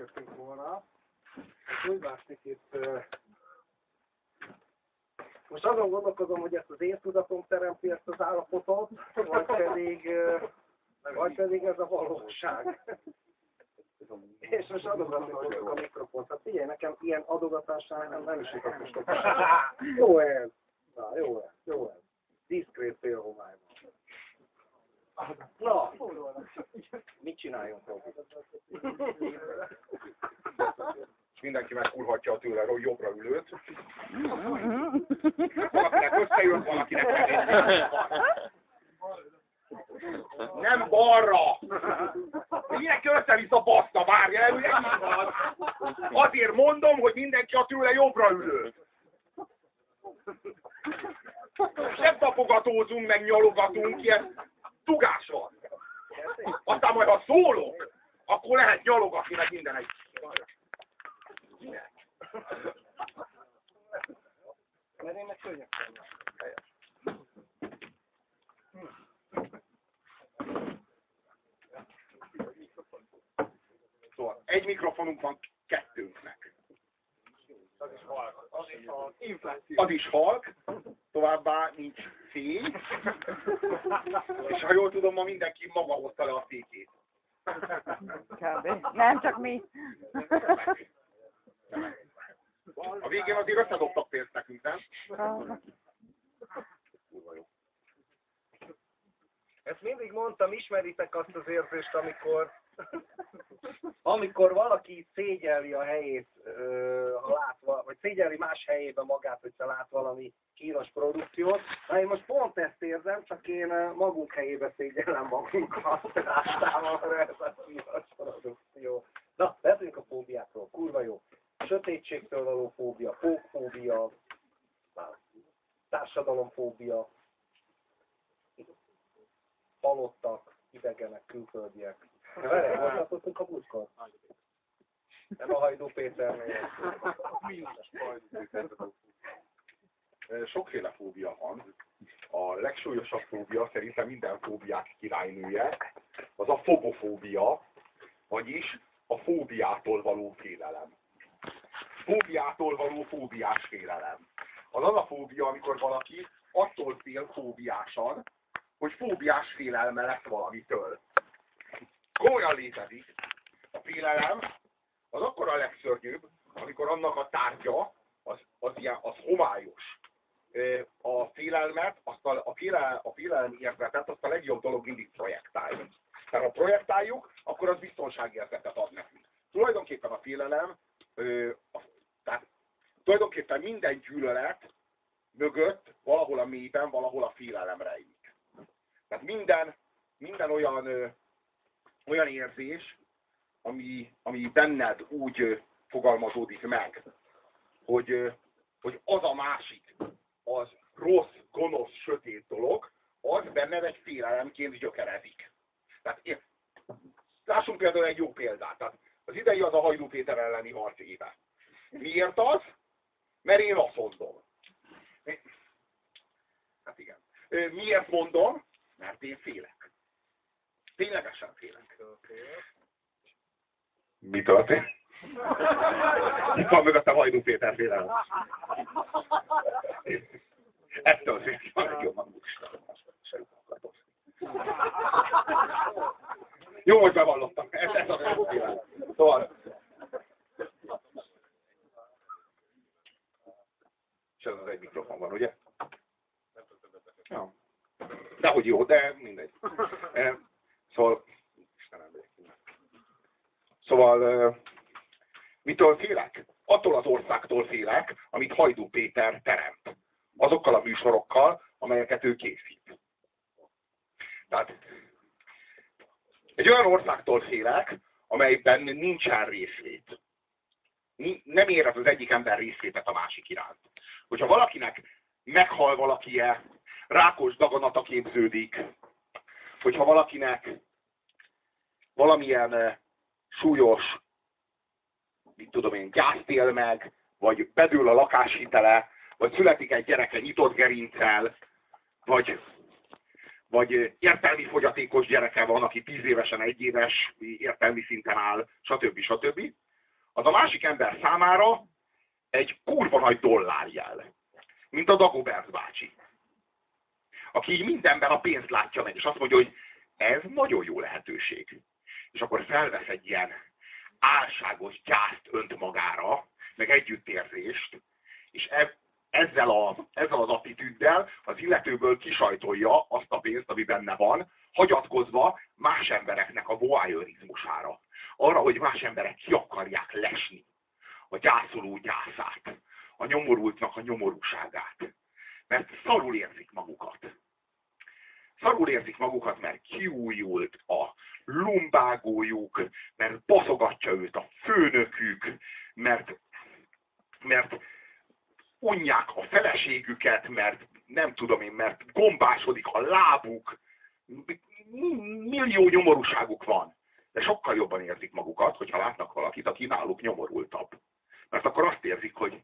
beszéltünk volna. Úgy látszik itt... ö, Most azon gondolkozom, hogy ezt az én tudatom teremti ezt az állapotot, vagy pedig, vagy pedig ez a valóság. És most adogatni fogok a mikrofont. Hát figyelj, nekem ilyen adogatásnál nem, nem is jutott most a Jó ez. Na, jó ez, jó ez. Diszkrét félhomályban. Na, mit csináljunk, Robi? Mindenki megkurhatja tőle a jobbra ülőt. Valakinek összejön, valakinek Nem balra! Mindenki össze-vissza baszta, várja el, ugye így van. Azért mondom, hogy mindenki a tőle jobbra ülő. Nem tapogatózunk, meg nyalogatunk, ilyen tugás van. Aztán majd ha szólok, akkor lehet nyalogatni meg minden egy. Mert én meg könnyek Szóval egy mikrofonunk van kettőnknek. Az is halk, továbbá nincs fény, és ha jól tudom, ma mindenki maga hozta le a fékét. Kb. Nem csak mi. A végén azért összedobtak pénzt nekünk, nem? Ezt mindig mondtam, ismeritek azt az érzést, amikor amikor valaki szégyelli a helyét, ha lát, val- vagy szégyelli más helyébe magát, hogyha lát valami kínos produkciót. Na én most pont ezt érzem, csak én magunk helyébe szégyellem magunkat. Általában ez a kínos produkció. Na, beszéljünk a fóbiákról, kurva jó. Sötétségtől való fóbia, pókfóbia, társadalomfóbia, halottak, idegenek, külföldiek. Lapottunk a múltkor? Nem a Hajdú Péternél. Sokféle fóbia van. A legsúlyosabb fóbia, szerintem minden fóbiák királynője, az a fogofóbia, vagyis a fóbiától való félelem. Fóbiától való fóbiás félelem. Az az a fóbia, amikor valaki attól fél fóbiásan, hogy fóbiás félelme lesz valamitől. Komolyan létezik. A félelem az akkor a legszörnyűbb, amikor annak a tárgya az, az, ilyen, az homályos. A félelmet, azt a, a, félelem, a félelem érzetet azt a legjobb dolog mindig projektálni. Tehát ha projektáljuk, akkor az biztonságérzetet ad nekünk. Tulajdonképpen a félelem, tehát tulajdonképpen minden gyűlölet mögött valahol a mélyben, valahol a félelem rejlik. Tehát minden, minden olyan, olyan érzés, ami, ami benned úgy fogalmazódik meg, hogy, hogy az a másik, az rossz, gonosz, sötét dolog, az benned egy félelemként gyökerezik. Tehát én, lássunk például egy jó példát. Tehát az idei az a Hajdú Péter elleni harc éve. Miért az? Mert én azt mondom. Hát igen. Miért mondom? Mert én félek. Ténylegesen félek. Mi történt? Itt van mögöttem Hajdú Péter félelem. Ettől félek a legjobban Jó, hogy bevallottam. Ez, ez a félelem. Szóval. És ez az egy mikrofon van, ugye? Ja. Dehogy jó, de mindegy. Szóval, Istenem, Szóval, mitől félek? Attól az országtól félek, amit Hajdú Péter teremt. Azokkal a műsorokkal, amelyeket ő készít. Tehát egy olyan országtól félek, amelyben nincsen részlét. Ni- Nem érez az egyik ember részvétet a másik iránt. Hogyha valakinek meghal valakie, rákos daganata képződik, hogyha valakinek valamilyen eh, súlyos, mit tudom én, gyászt él meg, vagy bedől a lakáshitele, vagy születik egy gyereke nyitott gerincsel, vagy, vagy eh, értelmi fogyatékos gyereke van, aki tíz évesen egy éves értelmi szinten áll, stb. stb. az a másik ember számára egy kurva nagy dollárjel. Mint a Dagobert bácsi. Aki mindenben a pénzt látja meg, és azt mondja, hogy ez nagyon jó lehetőség. És akkor felvesz egy ilyen álságos gyászt önt magára, meg együttérzést, és e, ezzel, a, ezzel az attitűddel az illetőből kisajtolja azt a pénzt, ami benne van, hagyatkozva más embereknek a voyeurizmusára. Arra, hogy más emberek ki akarják lesni a gyászoló gyászát, a nyomorultnak a nyomorúságát. Mert szarul érzik magukat. Szarul érzik magukat, mert kiújult a lumbágójuk, mert baszogatja őt a főnökük, mert, mert unják a feleségüket, mert nem tudom én, mert gombásodik a lábuk, millió nyomorúságuk van. De sokkal jobban érzik magukat, hogyha látnak valakit, aki náluk nyomorultabb. Mert akkor azt érzik, hogy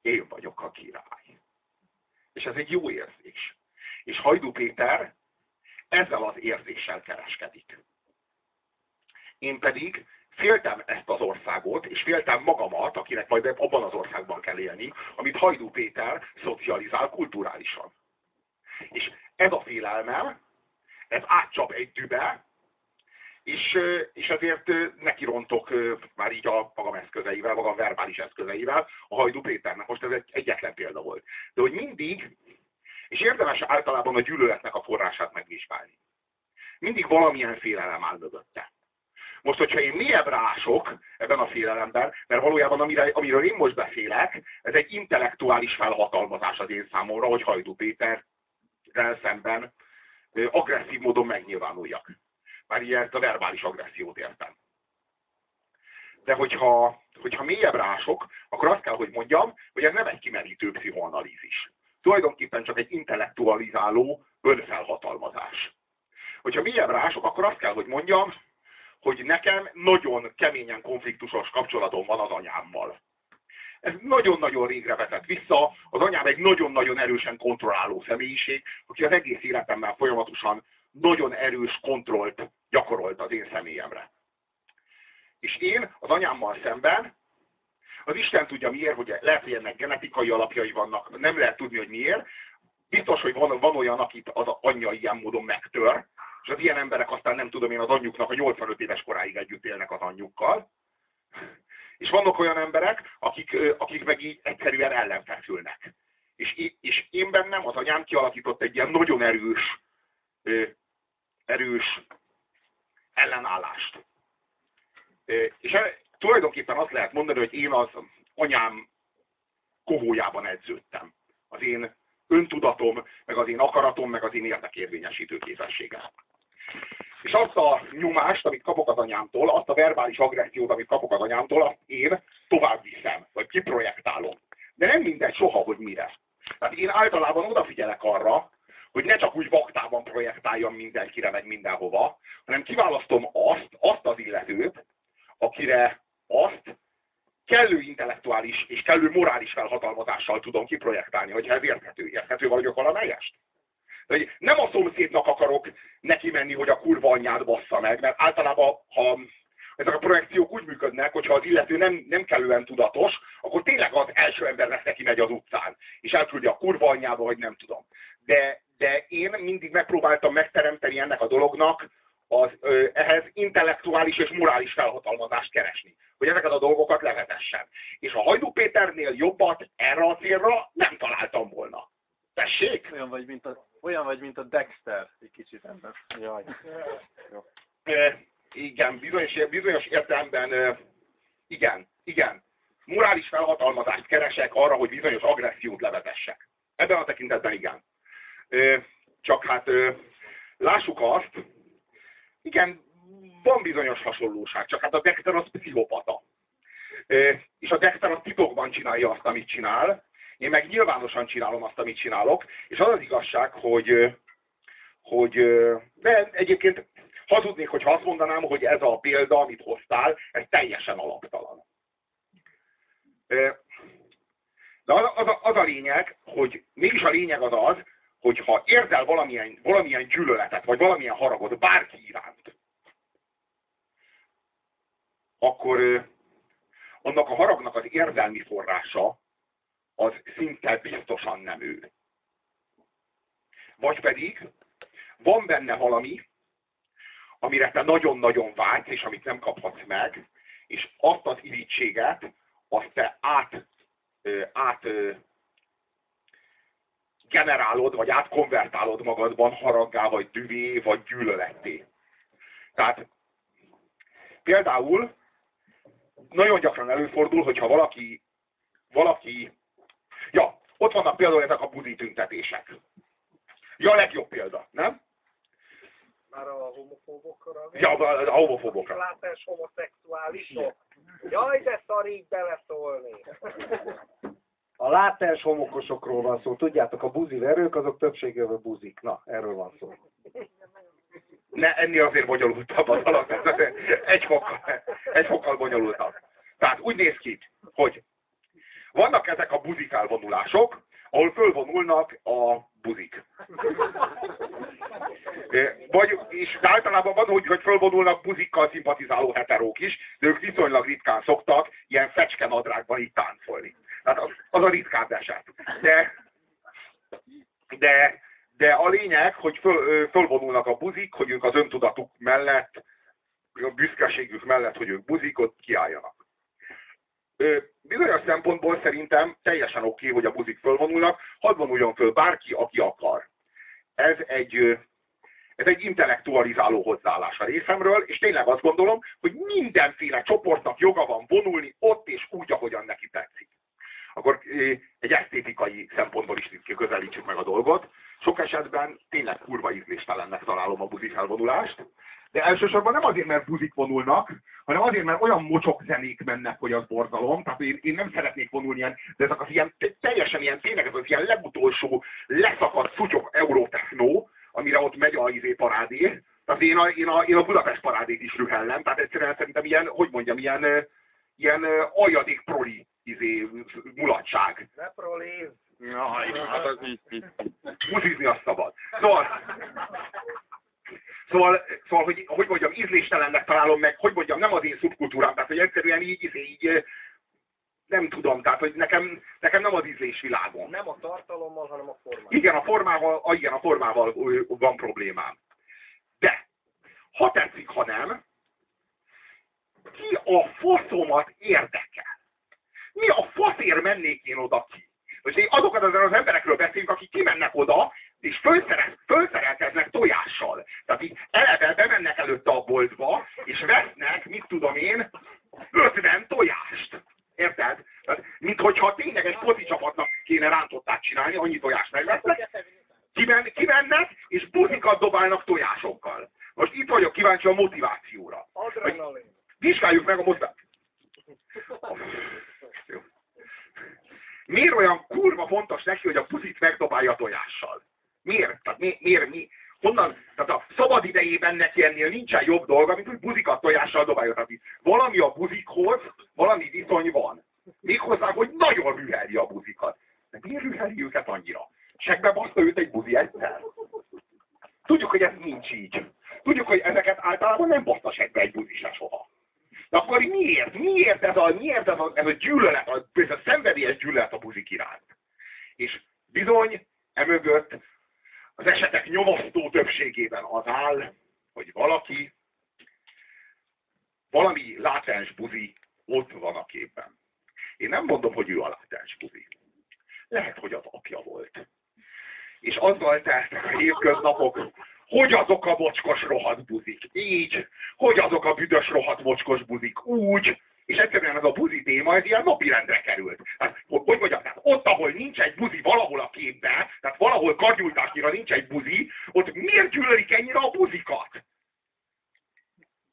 én vagyok a király. És ez egy jó érzés. És Hajdú Péter ezzel az érzéssel kereskedik. Én pedig féltem ezt az országot, és féltem magamat, akinek majd abban az országban kell élni, amit Hajdú Péter szocializál kulturálisan. És ez a félelmem, ez átcsap egy dübe, és, és ezért neki rontok már így a magam eszközeivel, magam verbális eszközeivel a Hajdú Péternek. Most ez egy egyetlen példa volt. De hogy mindig, és érdemes általában a gyűlöletnek a forrását megvizsgálni. Mindig valamilyen félelem áll mögötte. Most, hogyha én mélyebbre ások ebben a félelemben, mert valójában amire, amiről én most beszélek, ez egy intellektuális felhatalmazás az én számomra, hogy Hajdú Péterrel szemben agresszív módon megnyilvánuljak. Már ilyet a verbális agressziót értem. De hogyha, hogyha mélyebbre ások, akkor azt kell, hogy mondjam, hogy ez nem egy kimerítő pszichoanalízis. Tulajdonképpen csak egy intellektualizáló önfelhatalmazás. Hogyha mélyebbre ások, akkor azt kell, hogy mondjam, hogy nekem nagyon keményen konfliktusos kapcsolatom van az anyámmal. Ez nagyon-nagyon régre vezet vissza. Az anyám egy nagyon-nagyon erősen kontrolláló személyiség, aki az egész életemben folyamatosan nagyon erős kontrollt gyakorolt az én személyemre. És én az anyámmal szemben, az Isten tudja miért, hogy lehet, hogy ennek genetikai alapjai vannak, nem lehet tudni, hogy miért. Biztos, hogy van, van olyan, akit az anyja ilyen módon megtör, és az ilyen emberek aztán nem tudom én az anyjuknak a 85 éves koráig együtt élnek az anyjukkal. És vannak olyan emberek, akik, akik meg így egyszerűen ellenfeszülnek. És, és én bennem az anyám kialakított egy ilyen nagyon erős, erős ellenállást. És tulajdonképpen azt lehet mondani, hogy én az anyám kohójában edződtem. Az én öntudatom, meg az én akaratom, meg az én érdekérvényesítő képességem. És azt a nyomást, amit kapok az anyámtól, azt a verbális agressziót, amit kapok az anyámtól, azt én tovább viszem, vagy kiprojektálom. De nem mindegy soha, hogy mire. Tehát én általában odafigyelek arra, hogy ne csak úgy vaktában projektáljam mindenkire, meg mindenhova, hanem kiválasztom azt, azt az illetőt, akire azt kellő intellektuális és kellő morális felhatalmazással tudom kiprojektálni, hogyha ez érthető. Érthető vagyok valamelyest? Hogy nem a szomszédnak akarok neki menni, hogy a kurva anyját bassza meg, mert általában, ha ezek a projekciók úgy működnek, hogyha az illető nem, nem kellően tudatos, akkor tényleg az első ember lesz neki megy az utcán, és elküldi a kurva anyjába, vagy nem tudom. De, de én mindig megpróbáltam megteremteni ennek a dolognak az, ö, ehhez intellektuális és morális felhatalmazást keresni, hogy ezeket a dolgokat levetessen. És a Hajdú Péternél jobbat erre a célra nem találtam volna. Tessék? Olyan vagy, mint a, olyan vagy, mint a Dexter, egy kicsit ember. Jaj. Jó. Igen, bizonyos, bizonyos értelemben igen, igen. Morális felhatalmazást keresek arra, hogy bizonyos agressziót levetessek. Ebben a tekintetben igen. Csak hát lássuk azt, igen, van bizonyos hasonlóság, csak hát a Dexter az pszichopata. És a Dexter az titokban csinálja azt, amit csinál, én meg nyilvánosan csinálom azt, amit csinálok, és az az igazság, hogy, hogy de egyébként hazudnék, hogyha azt mondanám, hogy ez a példa, amit hoztál, ez teljesen alaptalan. De az, az, a, az a lényeg, hogy mégis a lényeg az az, hogy ha érzel valamilyen, valamilyen gyűlöletet, vagy valamilyen haragot bárki iránt, akkor, annak a haragnak az érzelmi forrása az szinte biztosan nem ő. Vagy pedig van benne valami, amire te nagyon-nagyon vágysz, és amit nem kaphatsz meg, és azt az irítséget, azt te át, át generálod, vagy átkonvertálod magadban haraggá, vagy düvé, vagy gyűlöletté. Tehát például nagyon gyakran előfordul, hogyha valaki, valaki, ja, ott vannak például ezek a buzi tüntetések. Ja, a legjobb példa, nem? Már a homofóbokra. Ja, a, a homofóbokra. Látás homoszexuálisok. Jaj, de szarik beleszólni. A látás homokosokról van szó. Tudjátok, a buzi verők, azok többségében buzik. Na, erről van szó. Ne, ennél azért bonyolultabb a dolog. Egy fokkal, egy fokkal bonyolultabb. Tehát úgy néz ki, hogy vannak ezek a buzi felvonulások, ahol fölvonulnak a buzik. Vagy, és általában van, hogy, hogy fölvonulnak buzikkal szimpatizáló heterók is, de ők viszonylag ritkán szoktak ilyen fecske nadrágban itt táncolni. Tehát az, az a ritkább eset. De, de, de a lényeg, hogy föl, fölvonulnak a buzik, hogy ők az öntudatuk mellett, a büszkeségük mellett, hogy ők buzik, ott kiálljanak. Bizonyos szempontból szerintem teljesen oké, okay, hogy a buzik fölvonulnak, hadd vonuljon föl bárki, aki akar. Ez egy, ez egy intellektualizáló hozzáállás a részemről, és tényleg azt gondolom, hogy mindenféle csoportnak joga van vonulni ott és úgy, ahogyan neki tetszik akkor egy esztétikai szempontból is közelítsük meg a dolgot. Sok esetben tényleg kurva ízléstelennek találom a buzi felvonulást, de elsősorban nem azért, mert buzik vonulnak, hanem azért, mert olyan mocsok zenék mennek, hogy az borzalom. Tehát én, én nem szeretnék vonulni ilyen, de ezek az ilyen, teljesen ilyen, tényleg ez az ilyen legutolsó leszakadt szutyok eurotechnó, amire ott megy a izé parádé. Tehát én a, én, a, én a Budapest parádét is rühellem, tehát egyszerűen szerintem ilyen, hogy mondjam, ilyen, ilyen aljadék proli izé, mulatság. Ne prolíz. Jaj, hát az így, Buzizni azt szabad. Szóval, Szóval, szóval hogy, hogy mondjam, ízléstelennek találom meg, hogy mondjam, nem az én szubkultúrám, tehát hogy egyszerűen így, így, így nem tudom, tehát hogy nekem, nekem nem az ízlésvilágom. Nem a tartalommal, hanem a formával. Igen, a formával, igen, a formával van problémám. De, ha tetszik, ha nem, ki a faszomat érdekel? Mi a faszért mennék én oda ki? Most én azokat az, az emberekről beszélünk, akik kimennek oda, és fölszerel, fölszerelkeznek tojással. Tehát így eleve bemennek előtte a boltba, és vesznek, mit tudom én, 50 tojást. Érted? Tehát, mint hogyha tényleg egy foci csapatnak kéne rántottát csinálni, annyi tojást megvesznek, kimen, kimennek, és buzikat dobálnak tojásokkal. Most itt vagyok kíváncsi a motivációra. Adrenalin. Vizsgáljuk meg a motivációt. Miért olyan kurva fontos neki, hogy a puszit megdobálja tojással? Miért? Tehát mi, miért, mi? Honnan? Tehát a szabad idejében neki ennél nincsen jobb dolga, mint hogy buzikat tojással. Tehát valami a buzikhoz, valami viszony van. Méghozzá, hogy nagyon rüheli a buzikat. De miért rüheli őket annyira? Segbe baszta őt egy buzi egyszer? Tudjuk, hogy ez nincs így. Tudjuk, hogy ezeket általában nem baszta segbe egy buzi se soha. De akkor miért? Miért ez a, miért ez a, ez a gyűlölet, ez a szenvedélyes gyűlölet a buzik iránt? És bizony, emögött az esetek nyomasztó többségében az áll, hogy valaki, valami látens buzi ott van a képben. Én nem mondom, hogy ő a látens buzi. Lehet, hogy az apja volt. És azzal teltek a hétköznapok, hogy azok a mocskos rohadt buzik? Így. Hogy azok a büdös rohadt mocskos buzik? Úgy. És egyszerűen ez a buzi téma, ez ilyen napirendre került. Hát, hogy mondjam, tehát ott, ahol nincs egy buzi valahol a képben, tehát valahol karnyújtásnyira nincs egy buzi, ott miért gyűlölik ennyire a buzikat?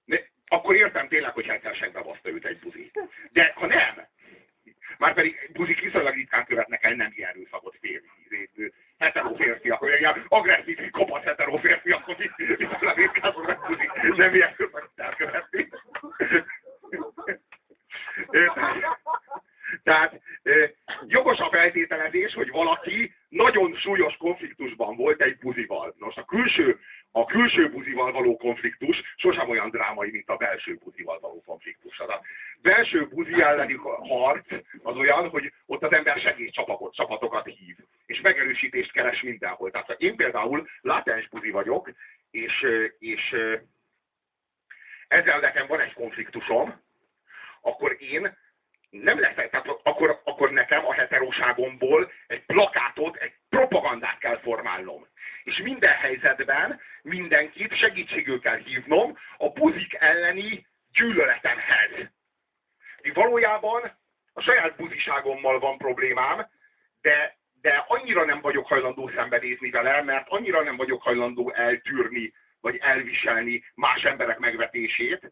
De akkor értem tényleg, hogy hetesekbe baszta őt egy buzi. De ha nem, már pedig buzik viszonylag ritkán követnek el nem ilyen erőszakot férfi, hetero férfiak, hogy ilyen agresszív, kopasz hetero férfiak, hogy viszonylag ritkán szoktak buzik, nem ilyen erőszakot elkövetni. Tehát jogos a feltételezés, hogy valaki nagyon súlyos konfliktusban volt egy buzival. Most a külső, a külső buzival való konfliktus sosem olyan drámai, mint a belső buzival való konfliktus. Az a belső buzi elleni harc az olyan, hogy ott az ember segédcsapatokat csapatokat hív, és megerősítést keres mindenhol. Tehát én például látens buzi vagyok, és, és ezzel nekem van egy konfliktusom, akkor én nem leszek, tehát akkor, akkor nekem a heteróságomból egy plakátot, egy propagandát kell formálnom. És minden helyzetben mindenkit segítségül kell hívnom a buzik elleni gyűlöletemhez. Valójában a saját buziságommal van problémám, de, de annyira nem vagyok hajlandó szembenézni vele, mert annyira nem vagyok hajlandó eltűrni, vagy elviselni más emberek megvetését,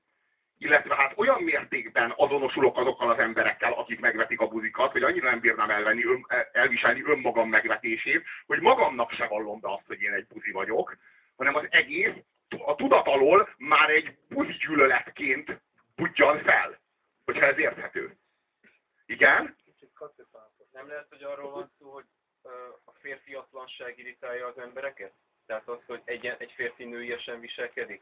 illetve hát olyan mértékben azonosulok azokkal az emberekkel, akik megvetik a buzikat, hogy annyira nem bírnám elvenni, ön, elviselni önmagam megvetését, hogy magamnak se vallom be azt, hogy én egy buzi vagyok, hanem az egész a tudat alól már egy buzi gyűlöletként budjan fel, hogyha ez érthető. Igen? Nem lehet, hogy arról van szó, hogy a férfiatlanság irritálja az embereket? Tehát az, hogy egy, egy férfi nőiesen viselkedik?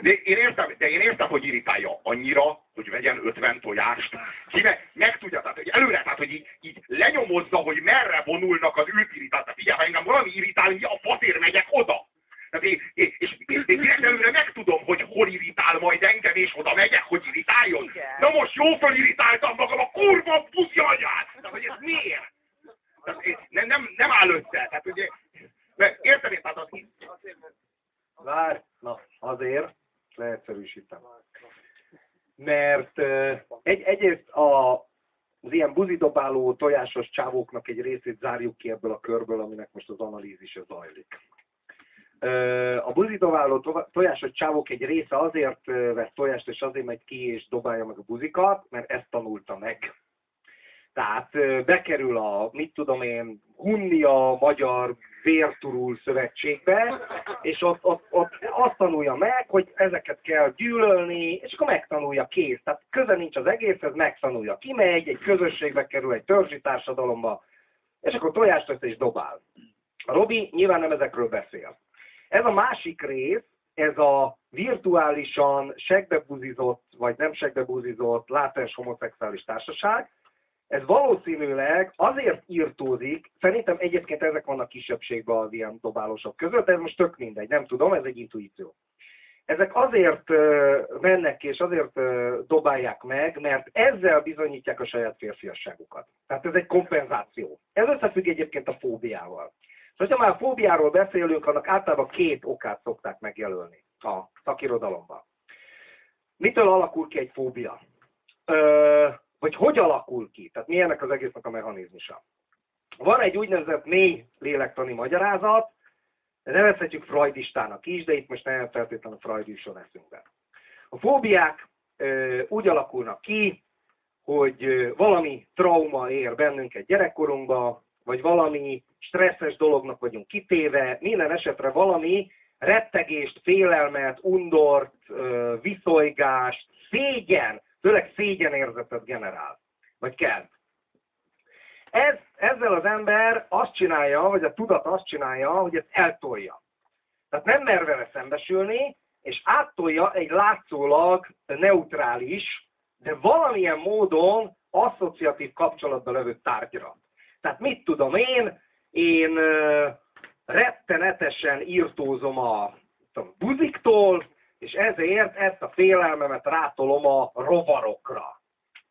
De én értem, de én értem, hogy irritálja annyira, hogy vegyen 50 tojást. Ki meg, tudja, tehát hogy előre, tehát hogy így, így lenyomozza, hogy merre vonulnak az őt irritált. Tehát figyelj, ha engem valami irritál, mi a fatér megyek oda. Tehát én, és, és, én direkt előre megtudom, hogy hol irritál majd engem, és oda megyek, hogy irritáljon. Igen. Na most jó fölirritáltam magam a kurva buszja anyát! Tehát, hogy ez miért? Tehát, nem, nem, nem áll össze. Tehát ugye, érted, tehát az... Várj, na, azért, leegyszerűsítem. Mert egy, egyrészt a, az ilyen buzidobáló tojásos csávóknak egy részét zárjuk ki ebből a körből, aminek most az analízise zajlik. A buzidobáló tojásos csávók egy része azért vesz tojást, és azért megy ki és dobálja meg a buzikat, mert ezt tanulta meg. Tehát bekerül a, mit tudom én, Hunnia Magyar Vérturul Szövetségbe, és ott, ott, ott azt tanulja meg, hogy ezeket kell gyűlölni, és akkor megtanulja kész. Tehát köze nincs az egészhez, megtanulja. Kimegy, egy közösségbe kerül, egy törzsi társadalomba, és akkor tojást vesz és dobál. A Robi nyilván nem ezekről beszél. Ez a másik rész, ez a virtuálisan segbebuzizott, vagy nem segbebuzizott, látens homoszexuális társaság, ez valószínűleg azért írtózik, szerintem egyébként ezek vannak kisebbségben az ilyen dobálósok között, ez most tök mindegy, nem tudom, ez egy intuíció. Ezek azért mennek és azért dobálják meg, mert ezzel bizonyítják a saját férfiasságukat. Tehát ez egy kompenzáció. Ez összefügg egyébként a fóbiával. Szóval, ha már fóbiáról beszélünk, annak általában két okát szokták megjelölni a szakirodalomban. Mitől alakul ki egy fóbia? Ö, vagy hogy alakul ki? Tehát mi ennek az egésznek a mechanizmusa? Van egy úgynevezett mély lélektani magyarázat, nevezhetjük freudistának is, de itt most nem feltétlenül Freud jusson eszünkbe. A fóbiák ö, úgy alakulnak ki, hogy ö, valami trauma ér bennünket gyerekkorunkba, vagy valami stresszes dolognak vagyunk kitéve, minden esetre valami rettegést, félelmet, undort, viszonygást, szégyen, főleg szégyenérzetet generál, vagy kell. Ez, ezzel az ember azt csinálja, vagy a tudat azt csinálja, hogy ezt eltolja. Tehát nem mer vele szembesülni, és áttolja egy látszólag neutrális, de valamilyen módon asszociatív kapcsolatban levő tárgyra. Tehát mit tudom én, én rettenetesen írtózom a buziktól, és ezért ezt a félelmemet rátolom a rovarokra.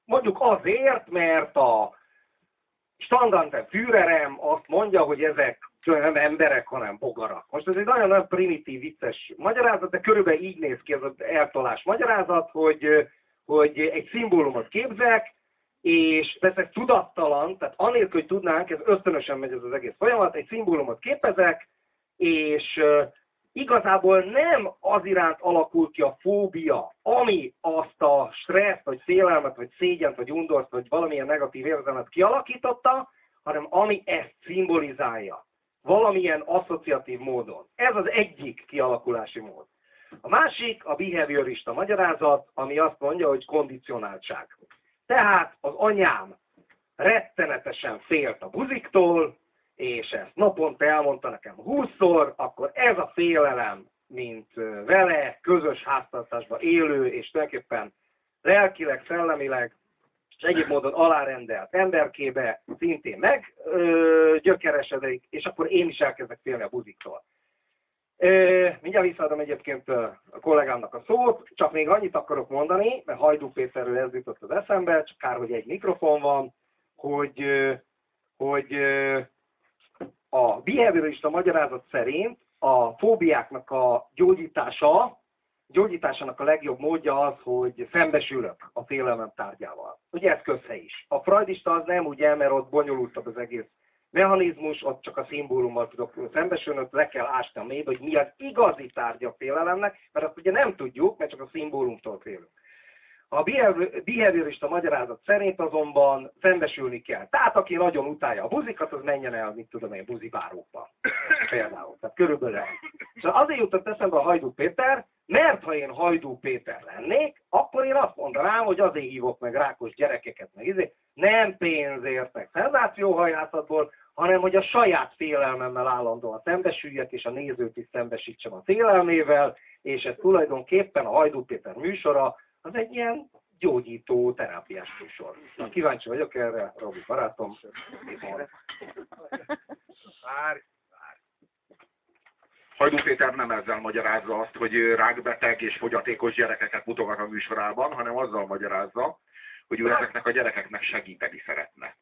Mondjuk azért, mert a standante Führerem azt mondja, hogy ezek nem emberek, hanem bogarak. Most ez egy nagyon-nagyon primitív, vicces magyarázat, de körülbelül így néz ki ez az eltolás magyarázat, hogy, hogy egy szimbólumot képzek, és persze tudattalan, tehát anélkül, hogy tudnánk, ez ösztönösen megy ez az egész folyamat, egy szimbólumot képezek, és igazából nem az iránt alakul ki a fóbia, ami azt a stresszt, vagy félelmet, vagy szégyent, vagy undort, vagy valamilyen negatív érzelmet kialakította, hanem ami ezt szimbolizálja. Valamilyen asszociatív módon. Ez az egyik kialakulási mód. A másik a behaviorista magyarázat, ami azt mondja, hogy kondicionáltság. Tehát az anyám rettenetesen félt a buziktól, és ezt naponta elmondta nekem húszszor, akkor ez a félelem, mint vele közös háztartásban élő, és tulajdonképpen lelkileg, szellemileg, és egyéb módon alárendelt emberkébe szintén meg ö, gyökeresedik, és akkor én is elkezdek félni a buziktól. Ö, mindjárt visszaadom egyébként a kollégámnak a szót, csak még annyit akarok mondani, mert Hajdú Péterről ez jutott az eszembe, csak kár, hogy egy mikrofon van, hogy, hogy a behaviorista magyarázat szerint a fóbiáknak a gyógyítása, gyógyításának a legjobb módja az, hogy szembesülök a félelmem tárgyával. Ugye ez közhe is. A freudista az nem ugye, mert ott bonyolultabb az egész mechanizmus, ott csak a szimbólummal tudok szembesülni, ott le kell ásni a mélybe, hogy mi az igazi tárgya a félelemnek, mert azt ugye nem tudjuk, mert csak a szimbólumtól félünk. A behaviorista magyarázat szerint azonban szembesülni kell. Tehát aki nagyon utálja a buzikat, az menjen el, mit tudom én, buzibárókba. Például. Tehát körülbelül el. És azért jutott eszembe a Hajdú Péter, mert ha én Hajdú Péter lennék, akkor én azt mondanám, hogy azért hívok meg rákos gyerekeket, meg izé, nem pénzért, meg szenzációhajhászatból, hanem hogy a saját félelmemmel állandóan szembesüljek, és a nézőt is szembesítsem a félelmével, és ez tulajdonképpen a Hajdú Péter műsora, az egy ilyen gyógyító terápiás műsor. Na, kíváncsi vagyok erre, Robi barátom. Várj, Hajdú Péter nem ezzel magyarázza azt, hogy rákbeteg és fogyatékos gyerekeket mutogat a műsorában, hanem azzal magyarázza, hogy ő ezeknek a gyerekeknek segíteni szeretne.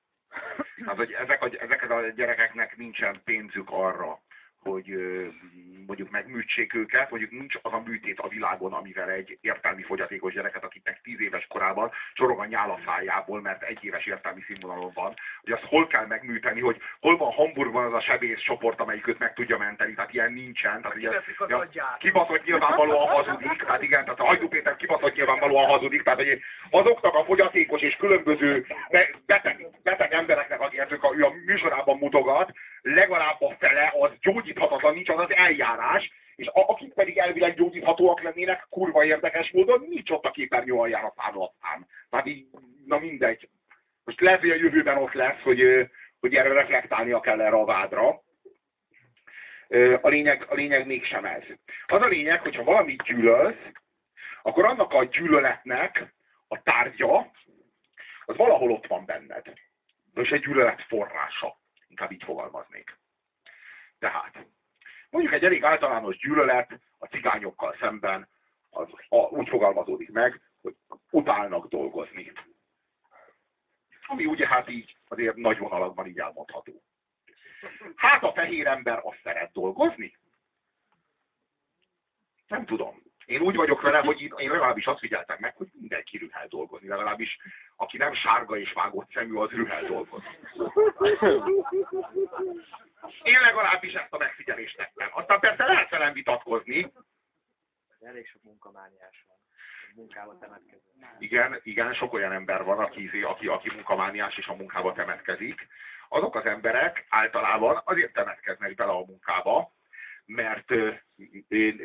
Hát, hogy ezek a, ezeket a gyerekeknek nincsen pénzük arra, hogy mondjuk megműtsék őket, mondjuk nincs az a műtét a világon, amivel egy értelmi fogyatékos gyereket, akiknek tíz éves korában sorog a nyála szájából, mert egy éves értelmi színvonalon van, hogy azt hol kell megműteni, hogy hol van Hamburgban az a sebész csoport, amelyik őt meg tudja menteni, tehát ilyen nincsen. Tehát ugye, ja, kibaszott nyilvánvalóan hazudik, tehát igen, tehát a Hajdú Péter kibaszott nyilvánvalóan hazudik, tehát hogy azoknak a fogyatékos és különböző beteg, beteg embereknek, akiket ő a műsorában mutogat, legalább a fele az gyógyíthatatlan, nincs az az eljárás, és a, akik pedig elvileg gyógyíthatóak lennének, kurva érdekes módon nincs ott a képernyő alján a számlatán. Tehát így, na mindegy. Most lehet, hogy a jövőben ott lesz, hogy, hogy erre reflektálnia kell erre a vádra. A lényeg, a lényeg mégsem ez. Az a lényeg, hogyha valamit gyűlölsz, akkor annak a gyűlöletnek a tárgya, az valahol ott van benned. És egy gyűlölet forrása. Inkább így fogalmaznék. Tehát, mondjuk egy elég általános gyűlölet a cigányokkal szemben az a, úgy fogalmazódik meg, hogy utálnak dolgozni. Ami ugye hát így azért nagy vonalakban így elmondható. Hát a fehér ember azt szeret dolgozni? Nem tudom. Én úgy vagyok vele, hogy én legalábbis azt figyeltem meg, hogy mindenki rühel dolgozni. Legalábbis aki nem sárga és vágott szemű, az rühel dolgozni. Én legalábbis ezt a megfigyelést tettem. Aztán persze lehet velem vitatkozni. Elég sok munkamániás van. Munkába temetkező. Igen, igen, sok olyan ember van, aki, aki, aki munkamániás és a munkába temetkezik. Azok az emberek általában azért temetkeznek bele a munkába, mert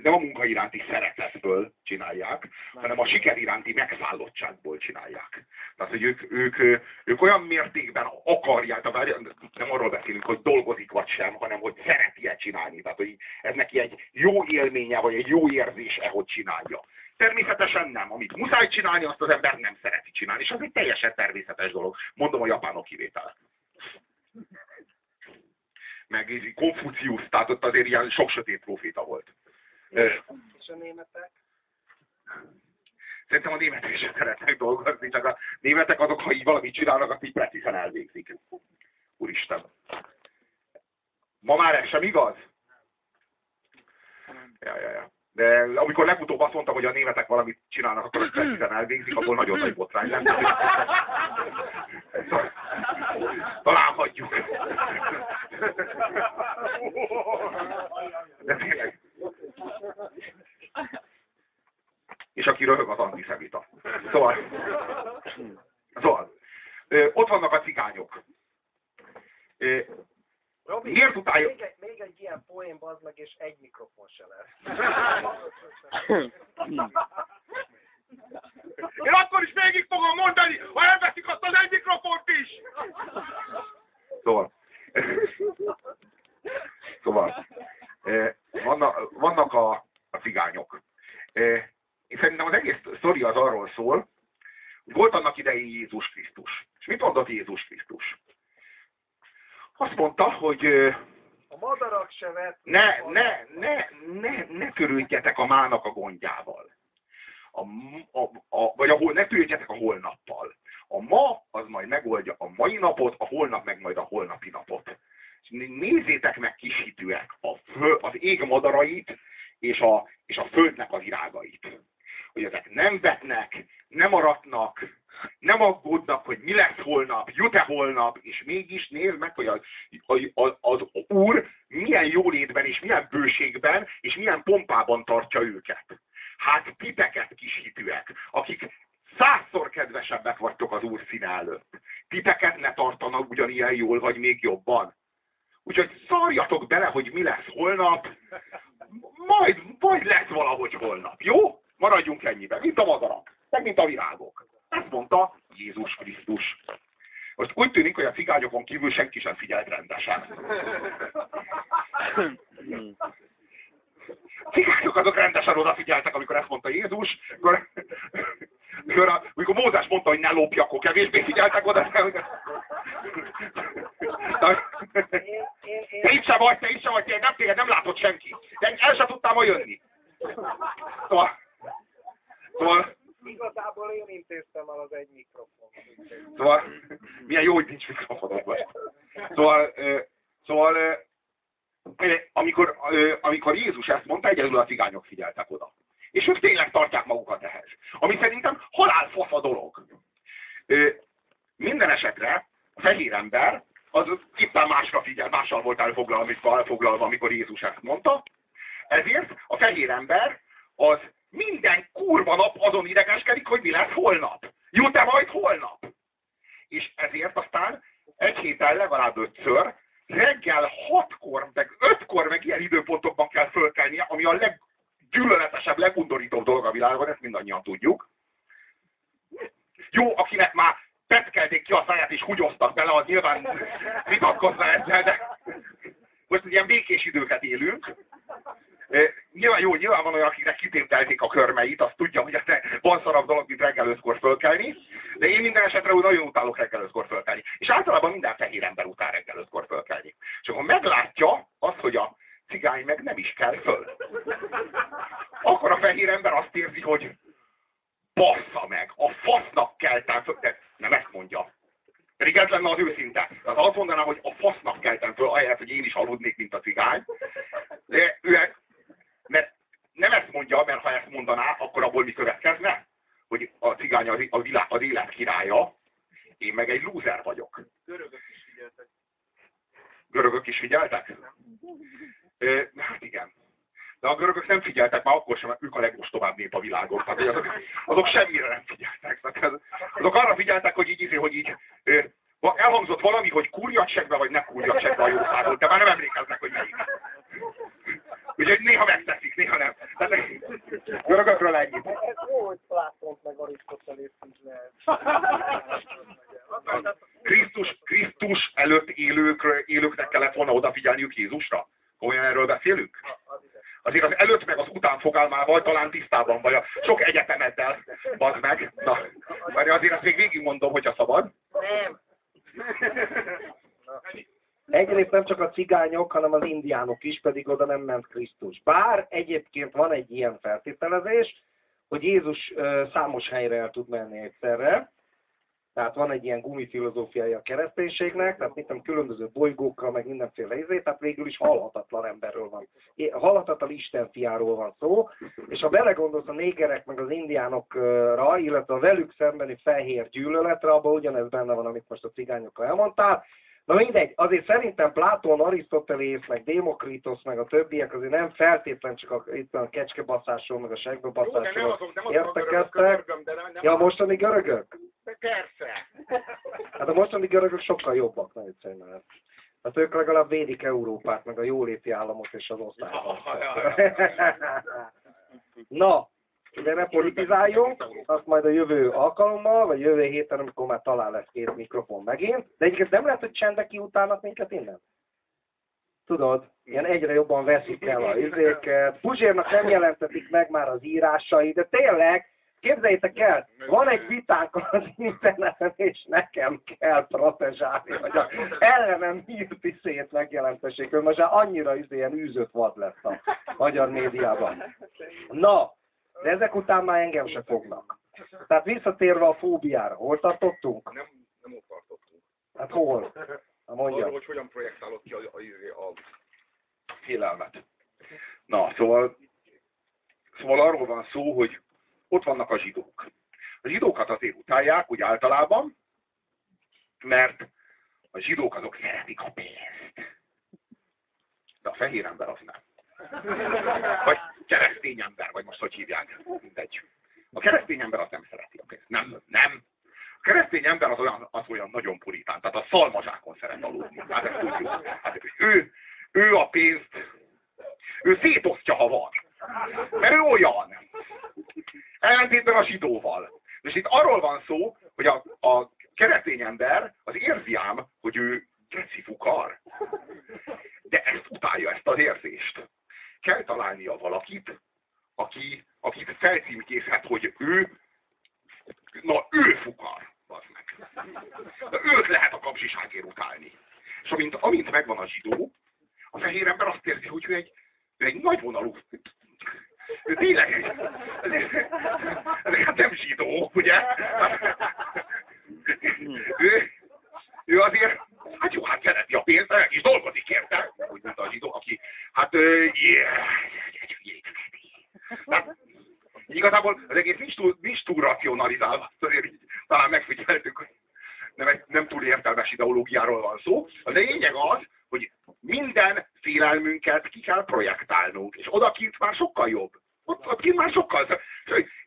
nem a munka iránti szeretetből csinálják, hanem a siker iránti megszállottságból csinálják. Tehát, hogy ők, ők, ők olyan mértékben akarják, tehát nem arról beszélünk, hogy dolgozik vagy sem, hanem hogy szereti -e csinálni. Tehát, hogy ez neki egy jó élménye, vagy egy jó érzése, hogy csinálja. Természetesen nem. Amit muszáj csinálni, azt az ember nem szereti csinálni. És ez egy teljesen természetes dolog. Mondom a japánok kivétel meg Konfucius, tehát ott azért ilyen sok sötét proféta volt. És a németek? Szerintem a németek is szeretnek dolgozni, csak a németek azok, ha így valamit csinálnak, azt így precízen elvégzik. Úristen. Ma már ez sem igaz? Ja, ja, ja. De amikor legutóbb azt mondtam, hogy a németek valamit csinálnak, akkor precízen elvégzik, akkor nagyon nagy botrány lett. Talán hagyjuk. De tényleg. És aki röhög, az antiszemita. Szóval, szóval ott vannak a cigányok. Robi, Miért utálja? Még egy, még egy ilyen poén bazd meg, és egy mikrofon se lesz. Én akkor is végig fogom mondani, ha elveszik azt az egy mikrofont is! Szóval. Szóval. Vannak, vannak a, a cigányok. Én szerintem az egész sztori az arról szól, Jézus Krisztus? És mit mondott Jézus Krisztus? Azt mondta, hogy ö, A madarak se vett. ne, ne, ne, ne, ne törődjetek a mának a gondjával. A, a, a, vagy a, hol- ne törődjetek a holnappal. A ma az majd megoldja a mai napot, a holnap meg majd a holnapi napot. Nézzétek meg kis hitűek a föl, az ég madarait és a, és a földnek a virágait. Hogy ezek nem vetnek, nem aratnak, nem aggódnak, hogy mi lesz holnap, jut-e holnap, és mégis nézd meg, hogy az, az, az Úr milyen jólétben és milyen bőségben és milyen pompában tartja őket. Hát titeket kis hitűek, akik százszor kedvesebbek vagytok az Úr színe előtt. Titeket ne tartanak ugyanilyen jól, vagy még jobban. Úgyhogy szarjatok bele, hogy mi lesz holnap, majd, majd lesz valahogy holnap, jó? Maradjunk ennyiben, mint a madarak, meg mint a virágok. Ezt mondta Jézus Krisztus. Most úgy tűnik, hogy a cigányokon kívül senki sem figyelt rendesen. Cigányok azok rendesen odafigyeltek, amikor ezt mondta Jézus, amikor, amikor, a, amikor Mózes mondta, hogy ne lopj, akkor kevésbé figyeltek oda. Te itt sem vagy, te itt sem vagy, te nem téged nem látott senki. De el sem tudtam ma jönni. Szóval, szóval, igazából én intéztem el az egy mikrofon. szóval, milyen jó, hogy nincs mikrofonod most. Szóval, szóval, amikor, amikor Jézus ezt mondta, egyedül a cigányok figyeltek oda. És ők tényleg tartják magukat ehhez. Ami szerintem halálfasz a dolog. Minden esetre a fehér ember az éppen másra figyel, mással volt elfoglalva, amikor Jézus ezt mondta. Ezért a fehér ember az minden kurva nap azon idegeskedik, hogy mi lesz holnap. Krisztus. Bár egyébként van egy ilyen feltételezés, hogy Jézus számos helyre el tud menni egyszerre. Tehát van egy ilyen gumifilozófiája a kereszténységnek, tehát mit különböző bolygókkal, meg mindenféle izé, tehát végül is halhatatlan emberről van. Halhatatlan Isten fiáról van szó, és ha belegondolsz a négerek meg az indiánokra, illetve a velük szembeni fehér gyűlöletre, abban ugyanez benne van, amit most a cigányokkal elmondtál, Na mindegy, azért szerintem Plátón, Arisztotelész, meg Démokritos, meg a többiek azért nem feltétlen csak a, itt a kecskebaszásról, meg a segbebaszásról értekeztek. Ja, mostani görögök? Persze. Hát a mostani görögök sokkal jobbak, nagyon szerintem. Hát ők legalább védik Európát, meg a jóléti államot és az osztályban. Na, de ne politizáljunk, azt majd a jövő alkalommal, vagy jövő héten, amikor már talán lesz két mikrofon megint. De egyébként nem lehet, hogy csendek kiutálnak minket innen? Tudod, ilyen egyre jobban veszik el a izéket. Puzsérnak nem jelentetik meg már az írásai, de tényleg, Képzeljétek el, van egy vitánk az interneten, és nekem kell protezsálni, hogy a ellenem hírt iszét megjelentessék. Ő most már annyira izé ilyen űzött vad lett a magyar médiában. Na, de ezek után már engem se fognak. Tehát visszatérve a fóbiára, hol tartottunk? Nem, nem ott tartottunk. Hát hol? Na mondja. Arról, hogy hogyan projektálod ki a, a, a, a félelmet. Na, szóval, szóval arról van szó, hogy ott vannak a zsidók. A zsidókat azért utálják, úgy általában, mert a zsidók azok szeretik a pénzt. De a fehér ember az nem. Vagy keresztény ember, vagy most hogy hívják, mindegy. A keresztény ember az nem szereti a pénzt. Nem, nem. A keresztény ember az olyan, az olyan nagyon puritán, tehát a szalmazsákon szeret aludni. Hát ezt tudjuk. Hát ő, ő a pénzt, ő szétosztja, ha van. Mert ő olyan. Ellentétben a zsidóval. És itt arról van szó, hogy a, a keresztény ember az érzi hogy ő geci fukar. De ezt utálja, ezt az érzést. Kell találnia valakit, aki, akit felcímkézhet, hogy ő, na ő fukar. bazd meg. De őt lehet a kapzsiságért utálni. És amint, amint megvan a zsidó, a fehér ember azt érzi, hogy ő egy, ő egy nagyvonalú ő tényleg egy... Hát nem zsidó, ugye? Ő, ő azért, hát jó, hát szereti a pénzt, meg is dolgozik érte, úgy mondta a zsidó, aki, hát, yeah, hát, igazából az egész nincs túl, nincs túl racionalizálva, azért talán megfigyeltük, hogy nem, nem túl értelmes ideológiáról van szó. A lényeg az, hogy minden félelmünket ki kell projektálnunk, és odakint már sokkal jobb. Ott, ott kint már sokkal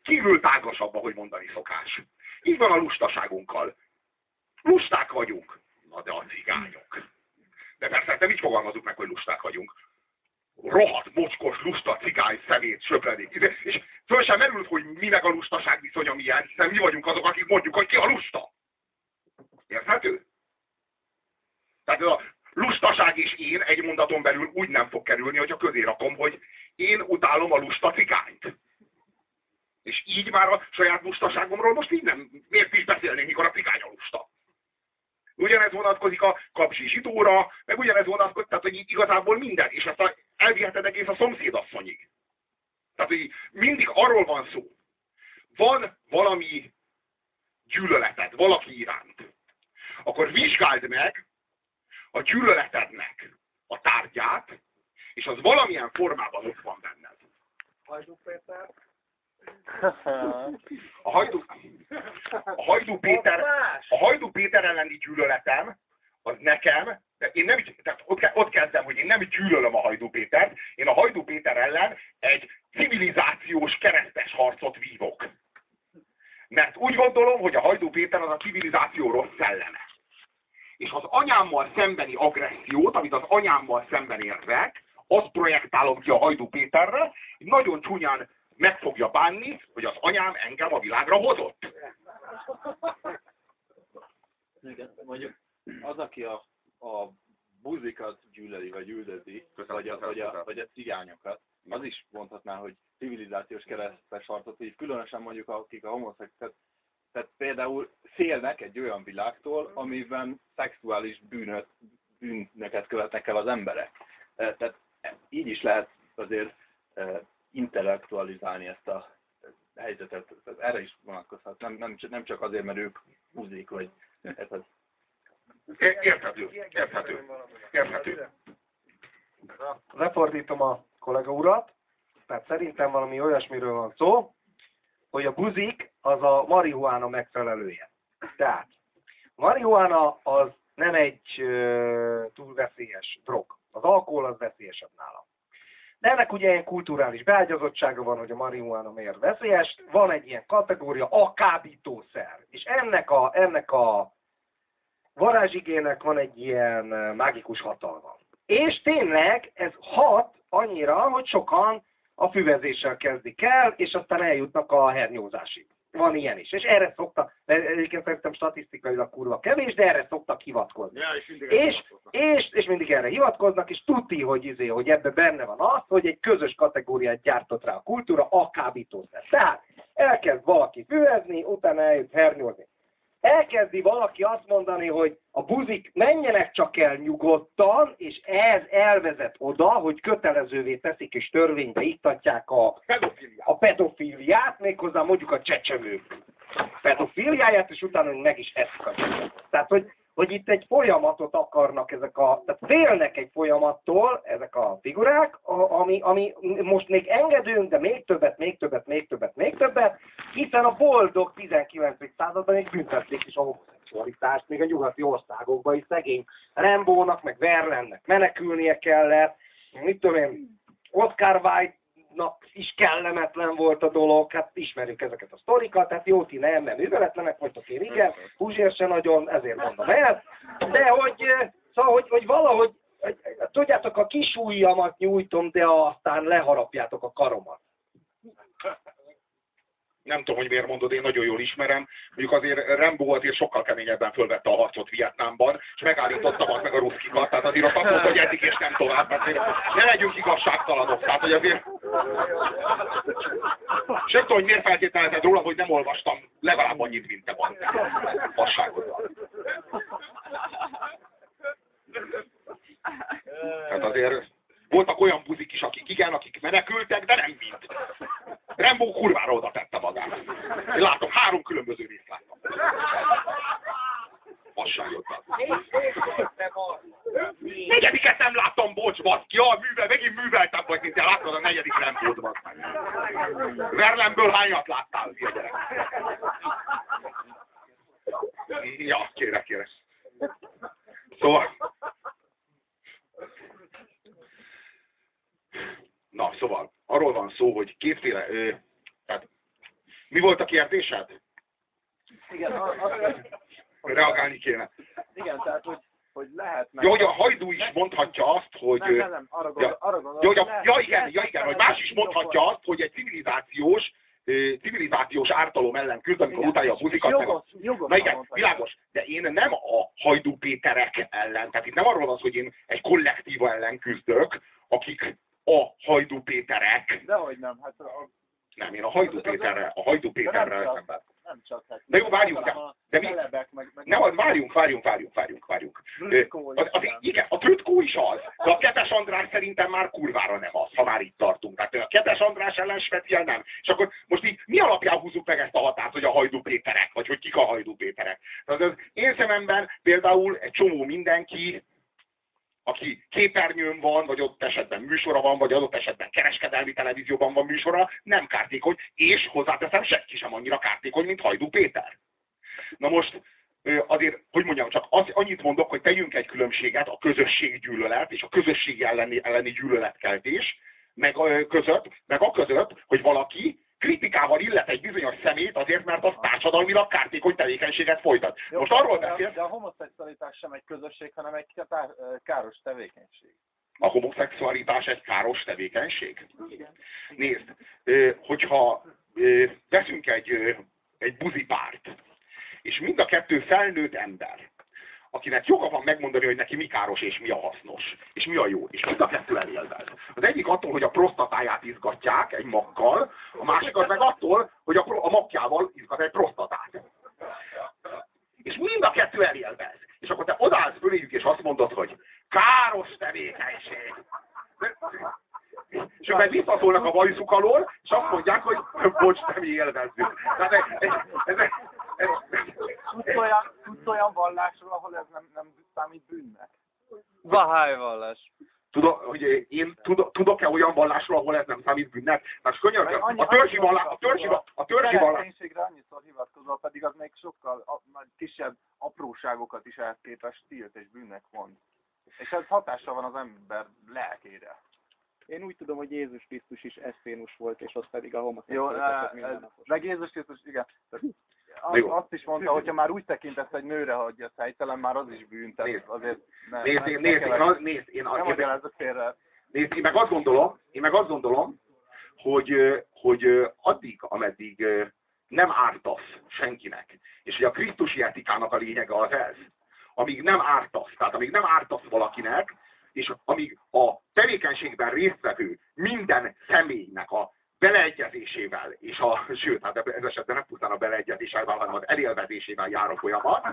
kívül tágasabb, ahogy mondani szokás. Így van a lustaságunkkal. Lusták vagyunk. Na de a cigányok. De persze nem így fogalmazunk meg, hogy lusták vagyunk. Rohadt, mocskos, lusta, cigány, szemét, söpredék. És föl sem merült, hogy mi meg a lustaság viszonya milyen, hiszen mi vagyunk azok, akik mondjuk, hogy ki a lusta. Érthető? Tehát ez a lustaság és én egy mondaton belül úgy nem fog kerülni, hogy a közé rakom, hogy én utálom a lusta cikányt. És így már a saját lustaságomról most így nem, miért is beszélnék, mikor a cikány a lusta. Ugyanez vonatkozik a kapzsi zsidóra, meg ugyanez vonatkozik, tehát hogy igazából minden, és ezt a, elviheted egész a szomszédasszonyig. Tehát, hogy mindig arról van szó. Van valami gyűlöleted valaki iránt. Akkor vizsgáld meg a gyűlöletednek a tárgyát, és az valamilyen formában ott van benned. Hajdú Péter? A Hajdú, a Hajdú Péter, a Hajdú Péter elleni gyűlöletem, az nekem, én nem, tehát ott, ott kezdem, hogy én nem gyűlölöm a Hajdú Pétert, én a Hajdú Péter ellen egy civilizációs keresztes harcot vívok. Mert úgy gondolom, hogy a Hajdú Péter az a civilizáció rossz szelleme. És az anyámmal szembeni agressziót, amit az anyámmal szemben érzek, azt projektálom ki a Hajdú Péterre, nagyon csúnyán meg fogja bánni, hogy az anyám engem a világra hozott. Igen, mondjuk az, aki a, a buzikat gyűlöli, vagy üldözi, vagy a, vagy, a, vagy a cigányokat, az is mondhatná, hogy civilizációs keresztes harcot így különösen mondjuk akik a homoszexuális, tehát például félnek egy olyan világtól, amiben szexuális bűnöt, bűnöket követnek el az emberek. Tehát így is lehet azért intellektualizálni ezt a helyzetet. Erre is vonatkozhat. Nem, nem, nem csak azért, mert ők húzik, vagy ez az. Érthető, érthető, érthető. Lefordítom a kollega urat, tehát szerintem valami olyasmiről van szó, hogy a buzik az a marihuána megfelelője. Tehát, marihuána az nem egy ö, túl veszélyes drog. Az alkohol az veszélyesebb nála. De ennek ugye ilyen kulturális beágyazottsága van, hogy a marihuána miért veszélyes. Van egy ilyen kategória, a kábítószer. És ennek a, ennek a varázsigének van egy ilyen mágikus hatalma. És tényleg ez hat annyira, hogy sokan a füvezéssel kezdik el, és aztán eljutnak a hernyózásig. Van ilyen is. És erre szokta, egyébként szerintem statisztikailag kurva kevés, de erre szoktak hivatkozni. Ja, és, és, és, és mindig erre hivatkoznak, és tuti, hogy, izé, hogy ebbe benne van az, hogy egy közös kategóriát gyártott rá a kultúra, a kábítószer. Tehát elkezd valaki füvezni, utána eljut hernyozni. Elkezdi valaki azt mondani, hogy a buzik menjenek csak el nyugodtan, és ez elvezet oda, hogy kötelezővé teszik és törvénybe iktatják a, Pedofiliát. a pedofiliát, méghozzá mondjuk a csecsemők pedofiliáját, és utána meg is eszik a. Tehát, hogy, hogy itt egy folyamatot akarnak ezek a, tehát félnek egy folyamattól ezek a figurák, ami, ami most még engedünk, de még többet, még többet, még többet, még többet, hiszen a boldog 19. században még büntették is a homoszexualitást, még a nyugati országokban is szegény Rembónak, meg Verlennek menekülnie kellett, mit tudom én, Oscar Wilde-nak is kellemetlen volt a dolog, hát ismerjük ezeket a sztorikat, tehát jó, ti nem, nem műveletlenek vagytok, én igen, Puzsér se nagyon, ezért mondom el, de hogy, eh, szóval, hogy, hogy valahogy, hogy, tudjátok, a kis ujjamat nyújtom, de aztán leharapjátok a karomat. Nem tudom, hogy miért mondod, én nagyon jól ismerem. Mondjuk azért Rambo azért sokkal keményebben fölvette a harcot Vietnámban, és megállította az meg a ruszkikat. Tehát azért azt mondta, hogy eddig és nem tovább. mert ne legyünk igazságtalanok. Tehát, hogy azért... És nem tudom, hogy miért feltételezed róla, hogy nem olvastam legalább annyit, mint te van. Passágoddal. Tehát azért voltak olyan buzik is, akik igen, akik menekültek, de nem mind. Rembo kurvára oda tette magát. Én látom, három különböző részt láttam. Vasságoddal. Negyediket nem láttam, bocs, baszki, ja, művel, megint műveltem vagy, mint te láttad a negyedik baszki. Verlemből hányat láttál, hülye gyerek? Ja, kérek, kérek. Szóval... Na, szóval, arról van szó, hogy kétféle... Ö, tehát, mi volt a kérdésed? Igen, a, a, Reagálni kéne. igen, tehát hogy, hogy lehet meg... Ja, hogy a hajdú is mondhatja azt, hogy... Nem, nem, nem, arra gondol, Ja, arra gondol, ja, hogy a, lehet- ja, igen, ja, igen, hogy más is mondhatja azt, hogy egy civilizációs, civilizációs ártalom ellen küzd, amikor Igen, utálja a buzikat. és meg a- jogos- Na igen, világos, de én nem a hajdú Péterek ellen, tehát itt nem arról van szó, hogy én egy kollektíva ellen küzdök, akik a hajdú Péterek, Dehogy nem, hát a, nem, én a hajdú Péterrel, a hajdú Péterrel csak. szemben. nem csak. Hát, De jó, várjunk, de- de mi- celebek, meg, meg Nem, az várjunk, várjunk, várjunk, várjunk, várjunk. Trütkó Az, az, igen, a trötkó is az, de a Ketes András szerintem már kurvára nem az, ha már itt tartunk. Tehát a Ketes András ellen speciál nem. És akkor most így mi alapján húzzuk meg ezt a határt, hogy a Hajdú Péterek, vagy hogy kik a Hajdú Péterek. Tehát az én szememben például egy csomó mindenki, aki képernyőn van, vagy ott esetben műsora van, vagy adott esetben kereskedelmi televízióban van műsora, nem kártékony, és hozzáteszem, senki sem annyira kártékony, mint Hajdú Péter. Na most azért, hogy mondjam, csak az, annyit mondok, hogy tegyünk egy különbséget a közösséggyűlölet és a közösség elleni, elleni gyűlöletkeltés meg, között, meg a között, hogy valaki kritikával illet egy bizonyos szemét azért, mert az társadalmilag kártékony tevékenységet folytat. Jó, Most arról de- beszél, De a homoszexualitás sem egy közösség, hanem egy ká- káros tevékenység. a homoszexualitás egy káros tevékenység? Nézd, ö, hogyha veszünk egy, egy buzipárt, és mind a kettő felnőtt ember, akinek joga van megmondani, hogy neki mi káros és mi a hasznos, és mi a jó, és mind a kettő elélvez. Az egyik attól, hogy a prostatáját izgatják egy makkal, a másik az meg attól, hogy a, a makjával izgat egy prostatát. És mind a kettő elélvez. És akkor te odállsz föléjük, és azt mondod, hogy káros tevékenység. És meg visszaszólnak a bajszuk alól, és azt mondják, hogy bocs, nem élvezzük. Tehát ez, ez, ez, ez, Tudsz olyan, tudsz olyan vallásról, ahol ez nem, nem számít bűnnek? Bahály vallás. Tudok, hogy én tudok, tudok-e olyan vallásról, ahol ez nem számít bűnnek? Mert könyörgöm, a törzsi vallás, a törzsi, va- a törzsi vallás, Kereszténységre annyiszor hivatkozol, pedig az még sokkal a, nagy kisebb apróságokat is elképes tilt és bűnnek mond. És ez hatással van az ember lelkére. Én úgy tudom, hogy Jézus Krisztus is eszénus volt, és ott pedig a Jó, homoszexualitás ez, mindennapos. meg Jézus Krisztus, igen. Az, azt is mondta, hogyha már úgy tekintesz egy nőre, hogy az helytelen, már az is bűn. Tehát Nézd. azért ne, nézd, ne- én, nézd, én, az- nézd, én, Nem én, magyarázzak félre. Nézd, én meg azt gondolom, én meg azt gondolom, hogy, hogy addig, ameddig nem ártasz senkinek, és hogy a krisztusi etikának a lényege az ez, amíg nem ártasz, tehát amíg nem ártasz valakinek, és amíg a tevékenységben résztvevő minden személynek a beleegyezésével, és a, sőt, hát ez esetben nem pusztán a beleegyezéssel, hanem az elélvezésével jár a folyamat.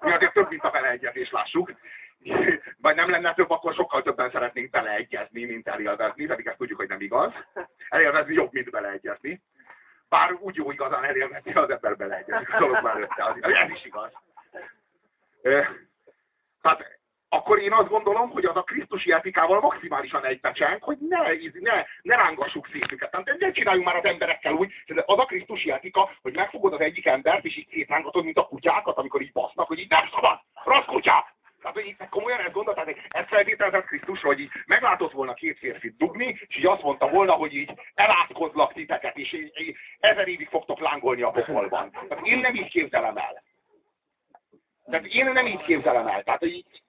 Mi azért több, mint a beleegyezés, lássuk. Vagy nem lenne több, akkor sokkal többen szeretnénk beleegyezni, mint elélvezni, pedig ezt tudjuk, hogy nem igaz. Elélvezni jobb, mint beleegyezni. Bár úgy jó igazán elélvezni, az ember beleegyezik a dolog mellette. Ez is igaz. Tehát akkor én azt gondolom, hogy az a Krisztusi etikával maximálisan egybecseng, hogy ne, ne, ne rángassuk szét őket. Tehát ne csináljunk már az emberekkel úgy, az a Krisztusi etika, hogy megfogod az egyik embert, és így szétrángatod, mint a kutyákat, amikor így basznak, hogy így nem szabad, rossz kutyák! Tehát, hogy itt komolyan ezt gondoltál, hogy ezt feltételezett Krisztus, hogy így meglátott volna két férfit dugni, és így azt mondta volna, hogy így elátkozlak titeket, és így, így ezer évig fogtok lángolni a pokolban. Tehát én nem így képzelem el. Tehát én nem így képzelem el. Tehát, hogy így,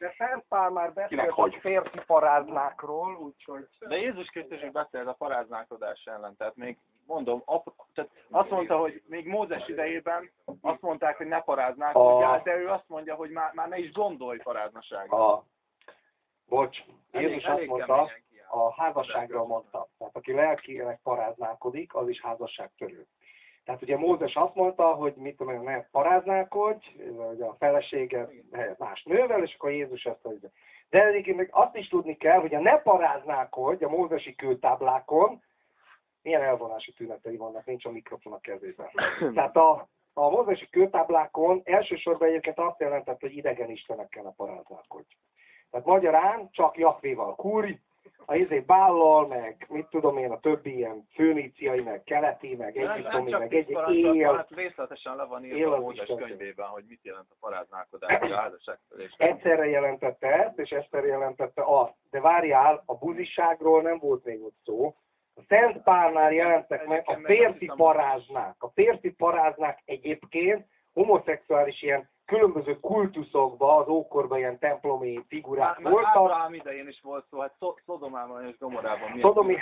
de Szent Pál már beszélt a hogy? férfi paráznákról, úgyhogy... De Jézus Krisztus is beszélt a paráználkodás ellen, tehát még mondom, ap, tehát azt mondta, hogy még Mózes idejében azt mondták, hogy ne paráználkodjál, A- de ő azt mondja, hogy már, már ne is gondolj paráznaságra. a, bocs, Jézus azt elég mondta, keményen kiáll. a házasságról mondta. Tehát aki lelkileg paráználkodik, az is házasságtörő. Tehát ugye Mózes azt mondta, hogy mit tudom én, ne paráználkodj, vagy a felesége más nővel, és akkor Jézus ezt mondja. De egyébként még azt is tudni kell, hogy a ne paráználkodj a mózesi kőtáblákon, milyen elvonási tünetei vannak, nincs a mikrofon a kezében. Tehát a, a mózesi kőtáblákon elsősorban egyébként azt jelentett, hogy idegen istenekkel ne paráználkodj. Tehát magyarán csak Jakvéval kurj, a izé Bállal, meg mit tudom én, a többi ilyen főníciai, meg keleti, meg egyiptomi, meg egy él. hát részletesen le van írva a Mózes könyvében, hogy mit jelent a paráználkodás, a házasságtörés. Egyszerre jelentette ezt, és egyszerre jelentette azt. De várjál, a buziságról nem volt még ott szó. A Szent Pálnál jelentek meg a férfi paráznák. A férfi paráznák egyébként homoszexuális ilyen különböző kultuszokban, az ókorban ilyen templomi figurák Hát, voltak. Ábrahám idején is volt szó, hát Szo- Szodomában és Gomorában Szodomi,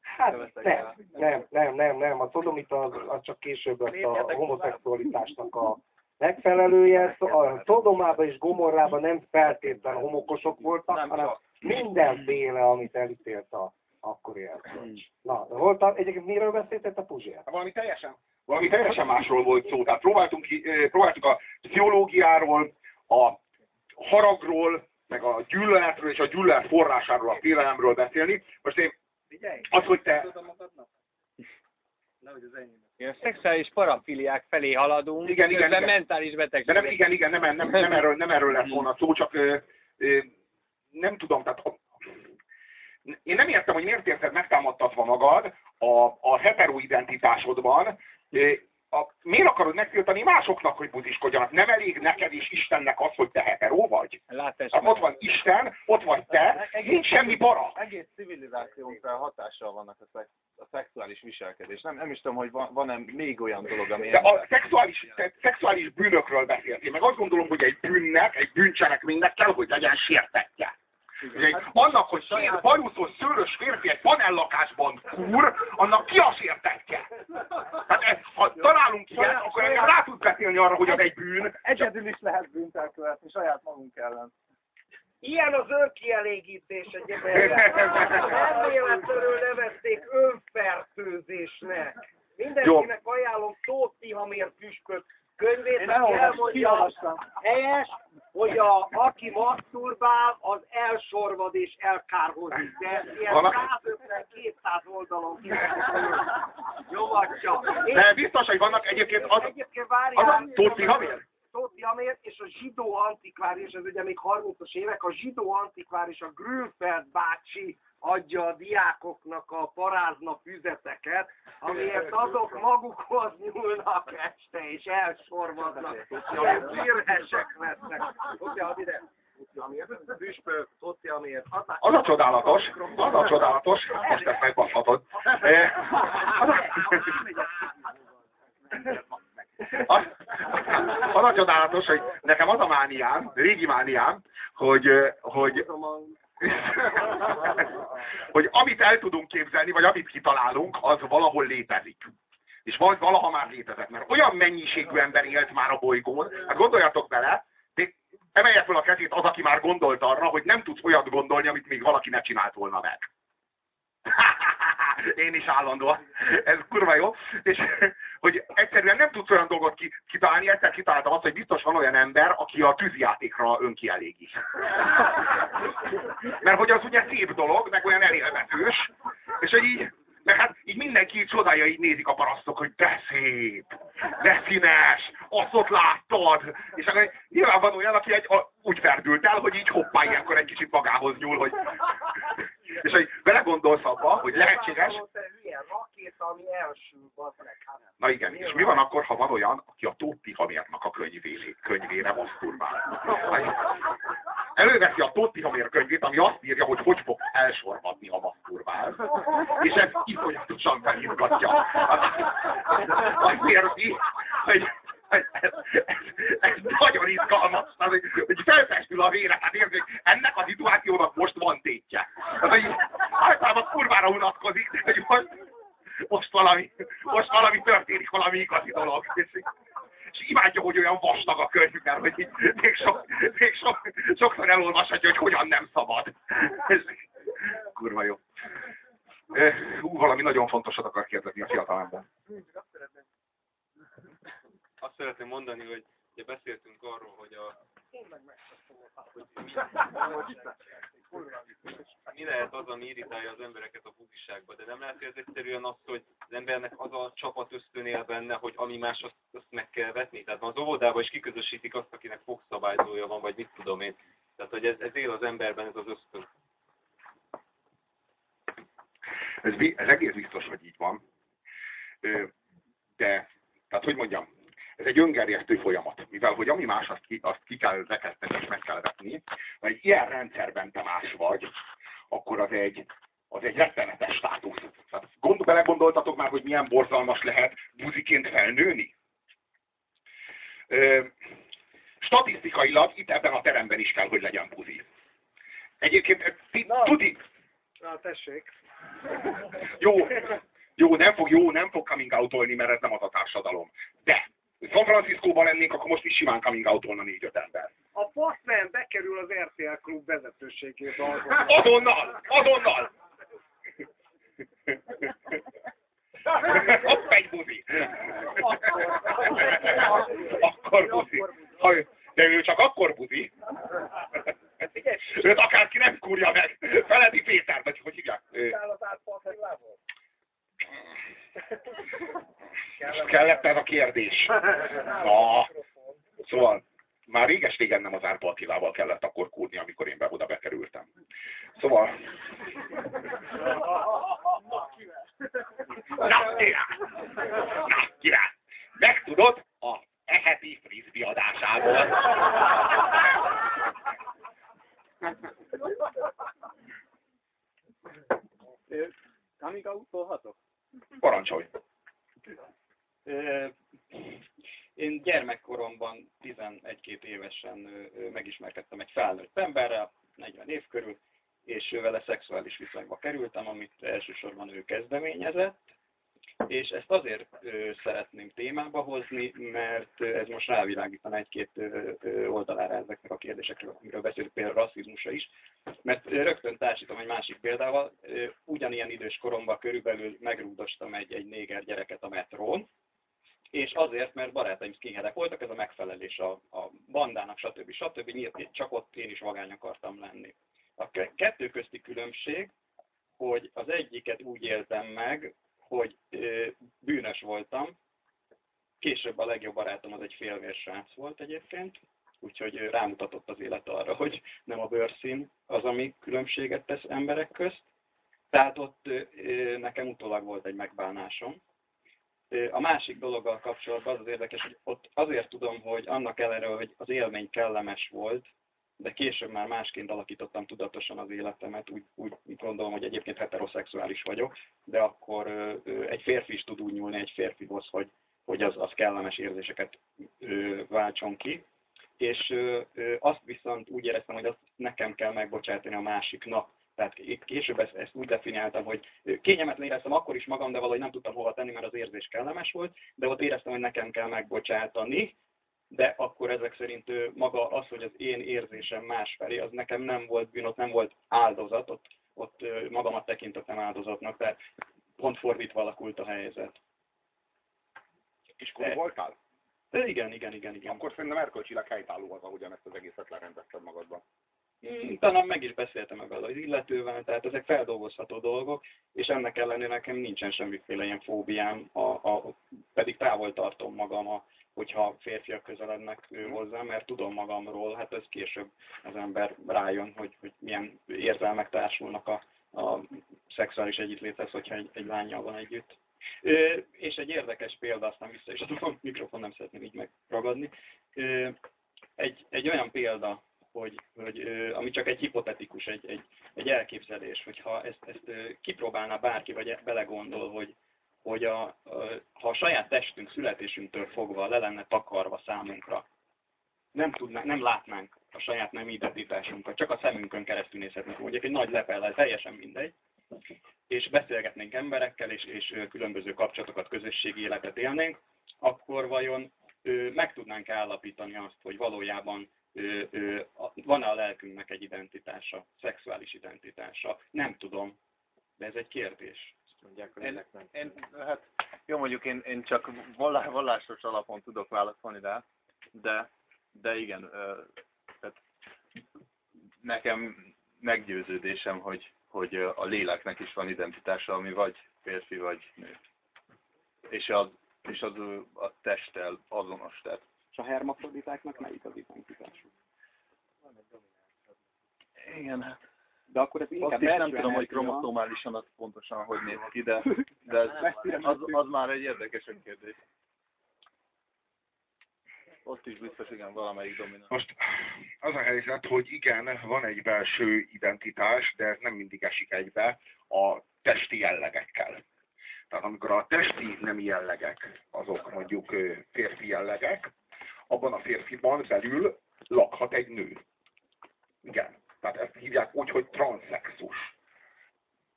hát nem, el. nem, nem, nem, nem, a szodomita az, az csak később lett a homoszexualitásnak a megfelelője. A Szodomában és Gomorrában nem feltétlenül homokosok voltak, Nem hanem csak. mindenféle, amit elítélt a akkori elszólás. Na, de voltam, egyébként miről beszéltett a Puzsér? valami teljesen, valami teljesen másról volt szó. Tehát próbáltunk, ki, próbáltuk a pszichológiáról, a haragról, meg a gyűlöletről és a gyűlölet forrásáról, a félelemről beszélni. Most én az, hogy te... A szexuális parafiliák felé haladunk, Igen, igen, igen. mentális De betegség. nem, igen, igen, nem, nem, nem, erről, nem erről lesz volna szó, csak ö, ö, nem tudom, tehát a, én nem értem, hogy miért érzed megtámadtatva magad a, a heteroidentitásodban, a, miért akarod megtiltani másoknak, hogy buziskodjanak? Nem elég neked és Istennek az, hogy te heteró vagy? Látás. Tehát ott van Isten, ott vagy te, nincs semmi para. Egész civilizációnkra hatással vannak a, szex, a szexuális viselkedés. Nem, nem is tudom, hogy van, van-e még olyan dolog, ami... De a szexuális, te, szexuális bűnökről beszélsz. Én meg azt gondolom, hogy egy bűnnek, egy bűncselekménynek kell, hogy legyen sértettje. Ugye, annak, hogy két bajuszos, szőrös férfi egy panellakásban fúr, annak ki a sértettje? Tehát ez, ha találunk ilyet, akkor engem rá tud beszélni arra, hogy az egy bűn. Egyedül is lehet bűnt elkövetni saját magunk ellen. Ilyen az önkielégítés egyébként. Nem véletlenül nevezték önfertőzésnek. Mindenkinek ajánlom Tóth Tihamér püspök könyvét, Én elmondja, helyes, hogy a, aki masturbál, az elsorvad és elkárhozik. De ilyen Vannak- 150-200 oldalon nyomatja. De biztos, hogy vannak egyébként az, Egyébként az a várjál, Tóth Tihamér? Tóth Tihamér és a zsidó antikváris, ez ugye még 30-as évek, a zsidó antikváris, a Grünfeld bácsi adja a diákoknak a parázna füzeteket, amiért azok magukhoz nyúlnak este és elsorvadnak, ilyen zsírhesek lesznek. Tudja, add ide. Püspök, Tóth Tihamér. Az a csodálatos, az a csodálatos, most ezt megbaszhatod. Eh, az, az a csodálatos, hogy nekem az a mániám, régi mániám, hogy, eh, hogy, hogy amit el tudunk képzelni, vagy amit kitalálunk, az valahol létezik. És vagy valaha már létezett, mert olyan mennyiségű ember élt már a bolygón, hát gondoljatok bele, emelje fel a kezét az, aki már gondolt arra, hogy nem tudsz olyat gondolni, amit még valaki ne csinált volna meg. Én is állandóan. Ez kurva jó. És hogy egyszerűen nem tudsz olyan dolgot ki, kitalálni, egyszer kitaláltam azt, hogy biztos van olyan ember, aki a tűzjátékra önkielégít. Mert hogy az ugye szép dolog, meg olyan elélvetős, és hogy így, meg hát így mindenki csodája így nézik a parasztok, hogy de szép, de színes, azt ott láttad. És akkor nyilván van olyan, aki egy, a, úgy ferdült el, hogy így hoppá ilyenkor egy kicsit magához nyúl, hogy... És hogy belegondolsz abba, hogy lehetséges, hát. Na igen, és mi van akkor, ha van olyan, aki a Tóth Hamérnak a könyvére, könyvére maszturbál? Előveszi a Tóth Hamér könyvét, ami azt írja, hogy hogy fog elsorvadni, ha maszturbál. És ez iszonyatosan felizgatja. Azt érzi, hogy ez, ez, ez nagyon izgalmas, az, hogy, felfestül a vére, hát érzi, hogy ennek a szituációnak most van tétje. Az, hogy általában kurvára unatkozik, de hogy most, most valami, most valami történik, valami igazi dolog. És, és imádja, hogy olyan vastag a könyv, mert hogy még, sok, még sok, sokszor elolvashatja, hogy hogyan nem szabad. És, kurva jó. Hú, valami nagyon fontosat akar kérdezni a fiatalember. Azt szeretném mondani, hogy ugye beszéltünk arról, hogy a mi lehet az, ami irritálja az embereket a bugiságba, de nem lehet, hogy ez egyszerűen az, hogy az embernek az a csapat ösztönél benne, hogy ami más, azt, azt meg kell vetni. Tehát az óvodában is kiközösítik azt, akinek fogszabályzója van, vagy mit tudom én. Tehát, hogy ez, ez él az emberben, ez az ösztön. Ez, ez egész biztos, hogy így van. De, tehát hogy mondjam, ez egy öngerjesztő folyamat, mivel hogy ami más, azt ki, azt ki kell rekeszteni és meg kell vetni. Ha egy ilyen rendszerben te más vagy, akkor az egy, az egy rettenetes státusz. Tehát gond, belegondoltatok már, hogy milyen borzalmas lehet buziként felnőni? Ö, statisztikailag itt ebben a teremben is kell, hogy legyen buzi. Egyébként, ti- tudik, Na, tessék. jó, jó, nem fog, jó, nem fog coming out mert ez nem az a társadalom. De, San Franciscóban lennénk, akkor most is simán coming out négy-öt ember. A Passman bekerül az RTL klub vezetőségébe. azon. Azonnal! Azonnal! Hopp, egy buzi! Akkor buzi. De ő csak akkor buzi. Őt akárki nem kurja meg. Feledi Péter, vagy hogy hívják? Most kellett ez a kérdés. Na, szóval már réges régen nem az Árpa Attilával kellett akkor kúrni, amikor én be oda bekerültem. Szóval... Na! Na, király! Megtudod a eheti frisbee adásából. Coming out Parancsolj! Ö, Én gyermekkoromban 11-2 évesen ö, ö, megismerkedtem egy felnőtt emberrel, 40 év körül, és ő vele szexuális viszonyba kerültem, amit elsősorban ő kezdeményezett, és ezt azért ö, szeretném témába hozni, mert ez most rávilágítana egy-két oldalára ezeknek a kérdésekről, amiről beszélünk, például rasszizmusa is, mert rögtön társítom egy másik példával, ugyanilyen idős koromban körülbelül megrúgdostam egy, egy néger gyereket a metrón, és azért, mert barátaim skinheadek voltak, ez a megfelelés a, a bandának, stb. stb. Nyílt, csak ott én is vagány akartam lenni. A ke- kettő közti különbség, hogy az egyiket úgy éltem meg, hogy bűnös voltam, később a legjobb barátom az egy félvérsrác volt egyébként, úgyhogy rámutatott az élet arra, hogy nem a bőrszín az, ami különbséget tesz emberek közt. Tehát ott nekem utólag volt egy megbánásom, a másik dologgal kapcsolatban az, az érdekes, hogy ott azért tudom, hogy annak ellenére, hogy az élmény kellemes volt, de később már másként alakítottam tudatosan az életemet, úgy, úgy gondolom, hogy egyébként heteroszexuális vagyok, de akkor egy férfi is tud úgy nyúlni egy férfihoz, hogy, hogy az, az kellemes érzéseket ö, váltson ki. És ö, ö, azt viszont úgy éreztem, hogy azt nekem kell megbocsátani a másiknak, tehát később ezt, ezt úgy definiáltam, hogy kényelmetlen éreztem akkor is magam, de valahogy nem tudtam hova tenni, mert az érzés kellemes volt, de ott éreztem, hogy nekem kell megbocsátani, de akkor ezek szerint maga az, hogy az én érzésem másfelé, az nekem nem volt bűn, ott nem volt áldozat, ott, ott magamat tekintettem áldozatnak, tehát pont fordítva alakult a helyzet. És akkor voltál? De igen, igen, igen, igen. Akkor szerintem erkölcsileg helytálló az, ahogyan ezt az egészet lerendezted magadban. Mm, Talán meg is beszéltem ebben az illetővel, tehát ezek feldolgozható dolgok, és ennek ellenére nekem nincsen semmiféle ilyen fóbiám, a, a, pedig távol tartom magam, a, hogyha férfiak közelednek ő hozzám, mert tudom magamról, hát ez később az ember rájön, hogy, hogy milyen érzelmek társulnak a, a szexuális együttléthez, hogyha egy, egy lányjal van együtt. És egy érdekes példa, aztán vissza is adom a mikrofon, nem szeretném így megragadni. Egy, egy olyan példa, hogy, hogy ami csak egy hipotetikus, egy, egy, egy elképzelés, hogyha ezt, ezt kipróbálná bárki, vagy belegondol, hogy, hogy a, ha a saját testünk születésünktől fogva le lenne takarva számunkra, nem, tudnánk, nem látnánk a saját nem identitásunkat, csak a szemünkön keresztül nézhetnénk, mondjuk egy nagy lepellel, teljesen mindegy, és beszélgetnénk emberekkel, és, és különböző kapcsolatokat, közösségi életet élnénk, akkor vajon ö, meg tudnánk állapítani azt, hogy valójában ö, ö, a- van-e a lelkünknek egy identitása, szexuális identitása. Nem tudom, de ez egy kérdés. Én, én, hát jó, mondjuk én, én csak vallá, vallásos alapon tudok válaszolni rá, de, de igen, ö, tehát nekem meggyőződésem, hogy, hogy a léleknek is van identitása, ami vagy férfi, vagy nő. És az, és az a testtel azonos, tehát És a hermafroditáknak melyik az identitásuk? igen, hát De akkor ez inkább azt is nem tudom, hogy energia. kromoszómálisan az pontosan hogy néz ki, de, de ez, az, az már egy érdekesebb kérdés. Ott is biztos, igen, valamelyik dominál. Most az a helyzet, hogy igen, van egy belső identitás, de ez nem mindig esik egybe a testi jellegekkel. Tehát amikor a testi nem jellegek, azok mondjuk férfi jellegek, abban a férfiban belül lakhat egy nő. Igen. Tehát ezt hívják úgy, hogy transzexus.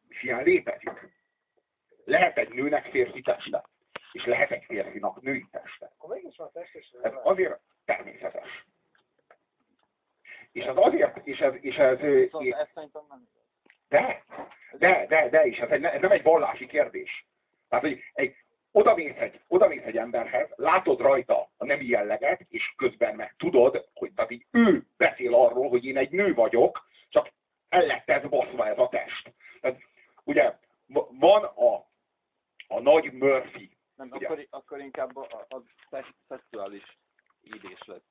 És ilyen létezik. Lehet egy nőnek férfi teste, és lehet egy férfinak női teste. Akkor mégis van testes. Ez azért természetes. És ez azért, és ez, és ez, Viszont ez szerintem nem de, de, de, de, és ez, egy, ez nem egy vallási kérdés. Tehát, hogy egy, odamész egy, odamész egy emberhez, látod rajta a nemi jelleget, és közben meg tudod, hogy tehát így ő beszél arról, hogy én egy nő vagyok, csak el lett ez baszva ez a test. Tehát, ugye van a, a nagy Murphy, Nem, Ugye? akkor, akkor inkább a, a szex, szexuális ídés lett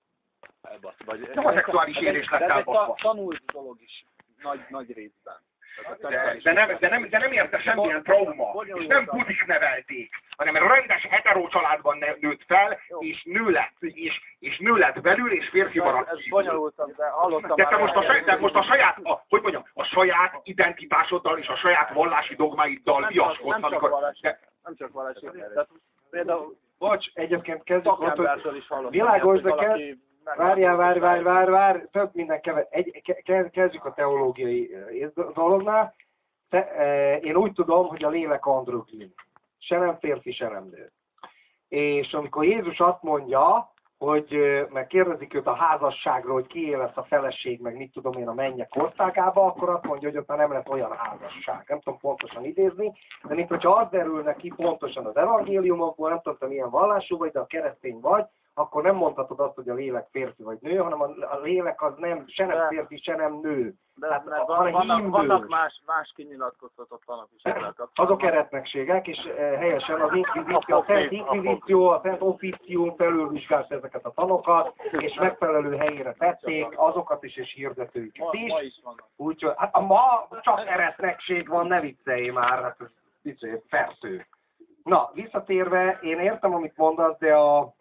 elbasz. Vagy, Nem a szexuális ídés lett de ez egy elbaszva. ta- tanult dolog is, nagy, nagy részben. A de, de, nem, de, nem, de nem érte semmilyen trauma, és nem budik nevelték, hanem rendes hetero családban nőtt fel, és nő lett, és, és nő lett belül, és férfi maradt Ez bonyolultabb, de hallottam De te most a, ilyen- saj, de most a saját, a, hogy mondjam, a saját identitásoddal és a saját vallási dogmáiddal viaskodsz, amikor... De, nem csak vallási, tehát például Bocs, egyébként kezdjük ott, hogy is. Világos, de valaki Várjál, várj, várj, várj, várj, több minden keve... Egy, ke- ke- kezdjük a teológiai eh, dolognál. Te, eh, én úgy tudom, hogy a lélek androgyn. Se nem férfi, se nem nő. És amikor Jézus azt mondja, hogy meg kérdezik őt a házasságról, hogy kié lesz a feleség, meg mit tudom én a mennyek országába, akkor azt mondja, hogy ott már nem lesz olyan házasság. Nem tudom pontosan idézni, de mint hogyha az derül neki pontosan az evangéliumokból, nem tudom, milyen vallású vagy, de a keresztény vagy, akkor nem mondhatod azt, hogy a lélek férfi vagy nő, hanem a, a lélek az nem, se nem De- férfi, se nem nő. De, Hát mert a- van, a vannak, vannak más, más kinyilatkoztatott tanok is ezzel kapcsolatban. Azok eretnekségek, és eh, helyesen az inkvizíció, a Szent Inkvizíció, a Szent Officium felülvizsgálta ezeket a tanokat, és megfelelő helyére tették azokat is, és hirdetőket Ma, is. ma is. Úgyhogy, hát a ma csak eretnekség van, ne viccelj már, hát ez viccelj, fertő. Na, visszatérve, én értem, amit mondasz, de a,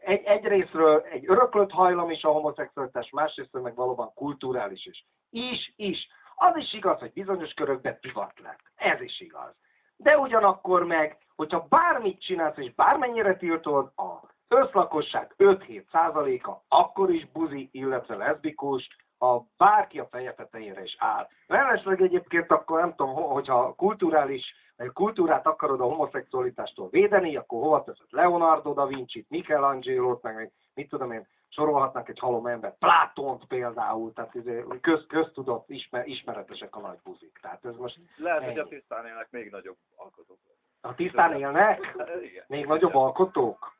egy, egyrésztről egy öröklött hajlam is a homoszexualitás, másrésztről meg valóban kulturális is. Is, is. Az is igaz, hogy bizonyos körökben divat lett. Ez is igaz. De ugyanakkor meg, hogyha bármit csinálsz, és bármennyire tiltod, a összlakosság 5-7 százaléka akkor is buzi, illetve leszbikus, ha bárki a feje tetejére is áll. Mellesleg egyébként akkor nem tudom, ho- hogyha kulturális, vagy kultúrát akarod a homoszexualitástól védeni, akkor hova teszed Leonardo da Vinci-t, Michelangelo-t, meg még mit tudom én, sorolhatnak egy halom embert, Platont például, tehát izé, köz, köztudott, ismer, ismeretesek a nagy buzik. Tehát ez most, Lehet, hogy a Ennyi. tisztán élnek még nagyobb alkotók. ha tisztán élnek, Igen. még nagyobb alkotók.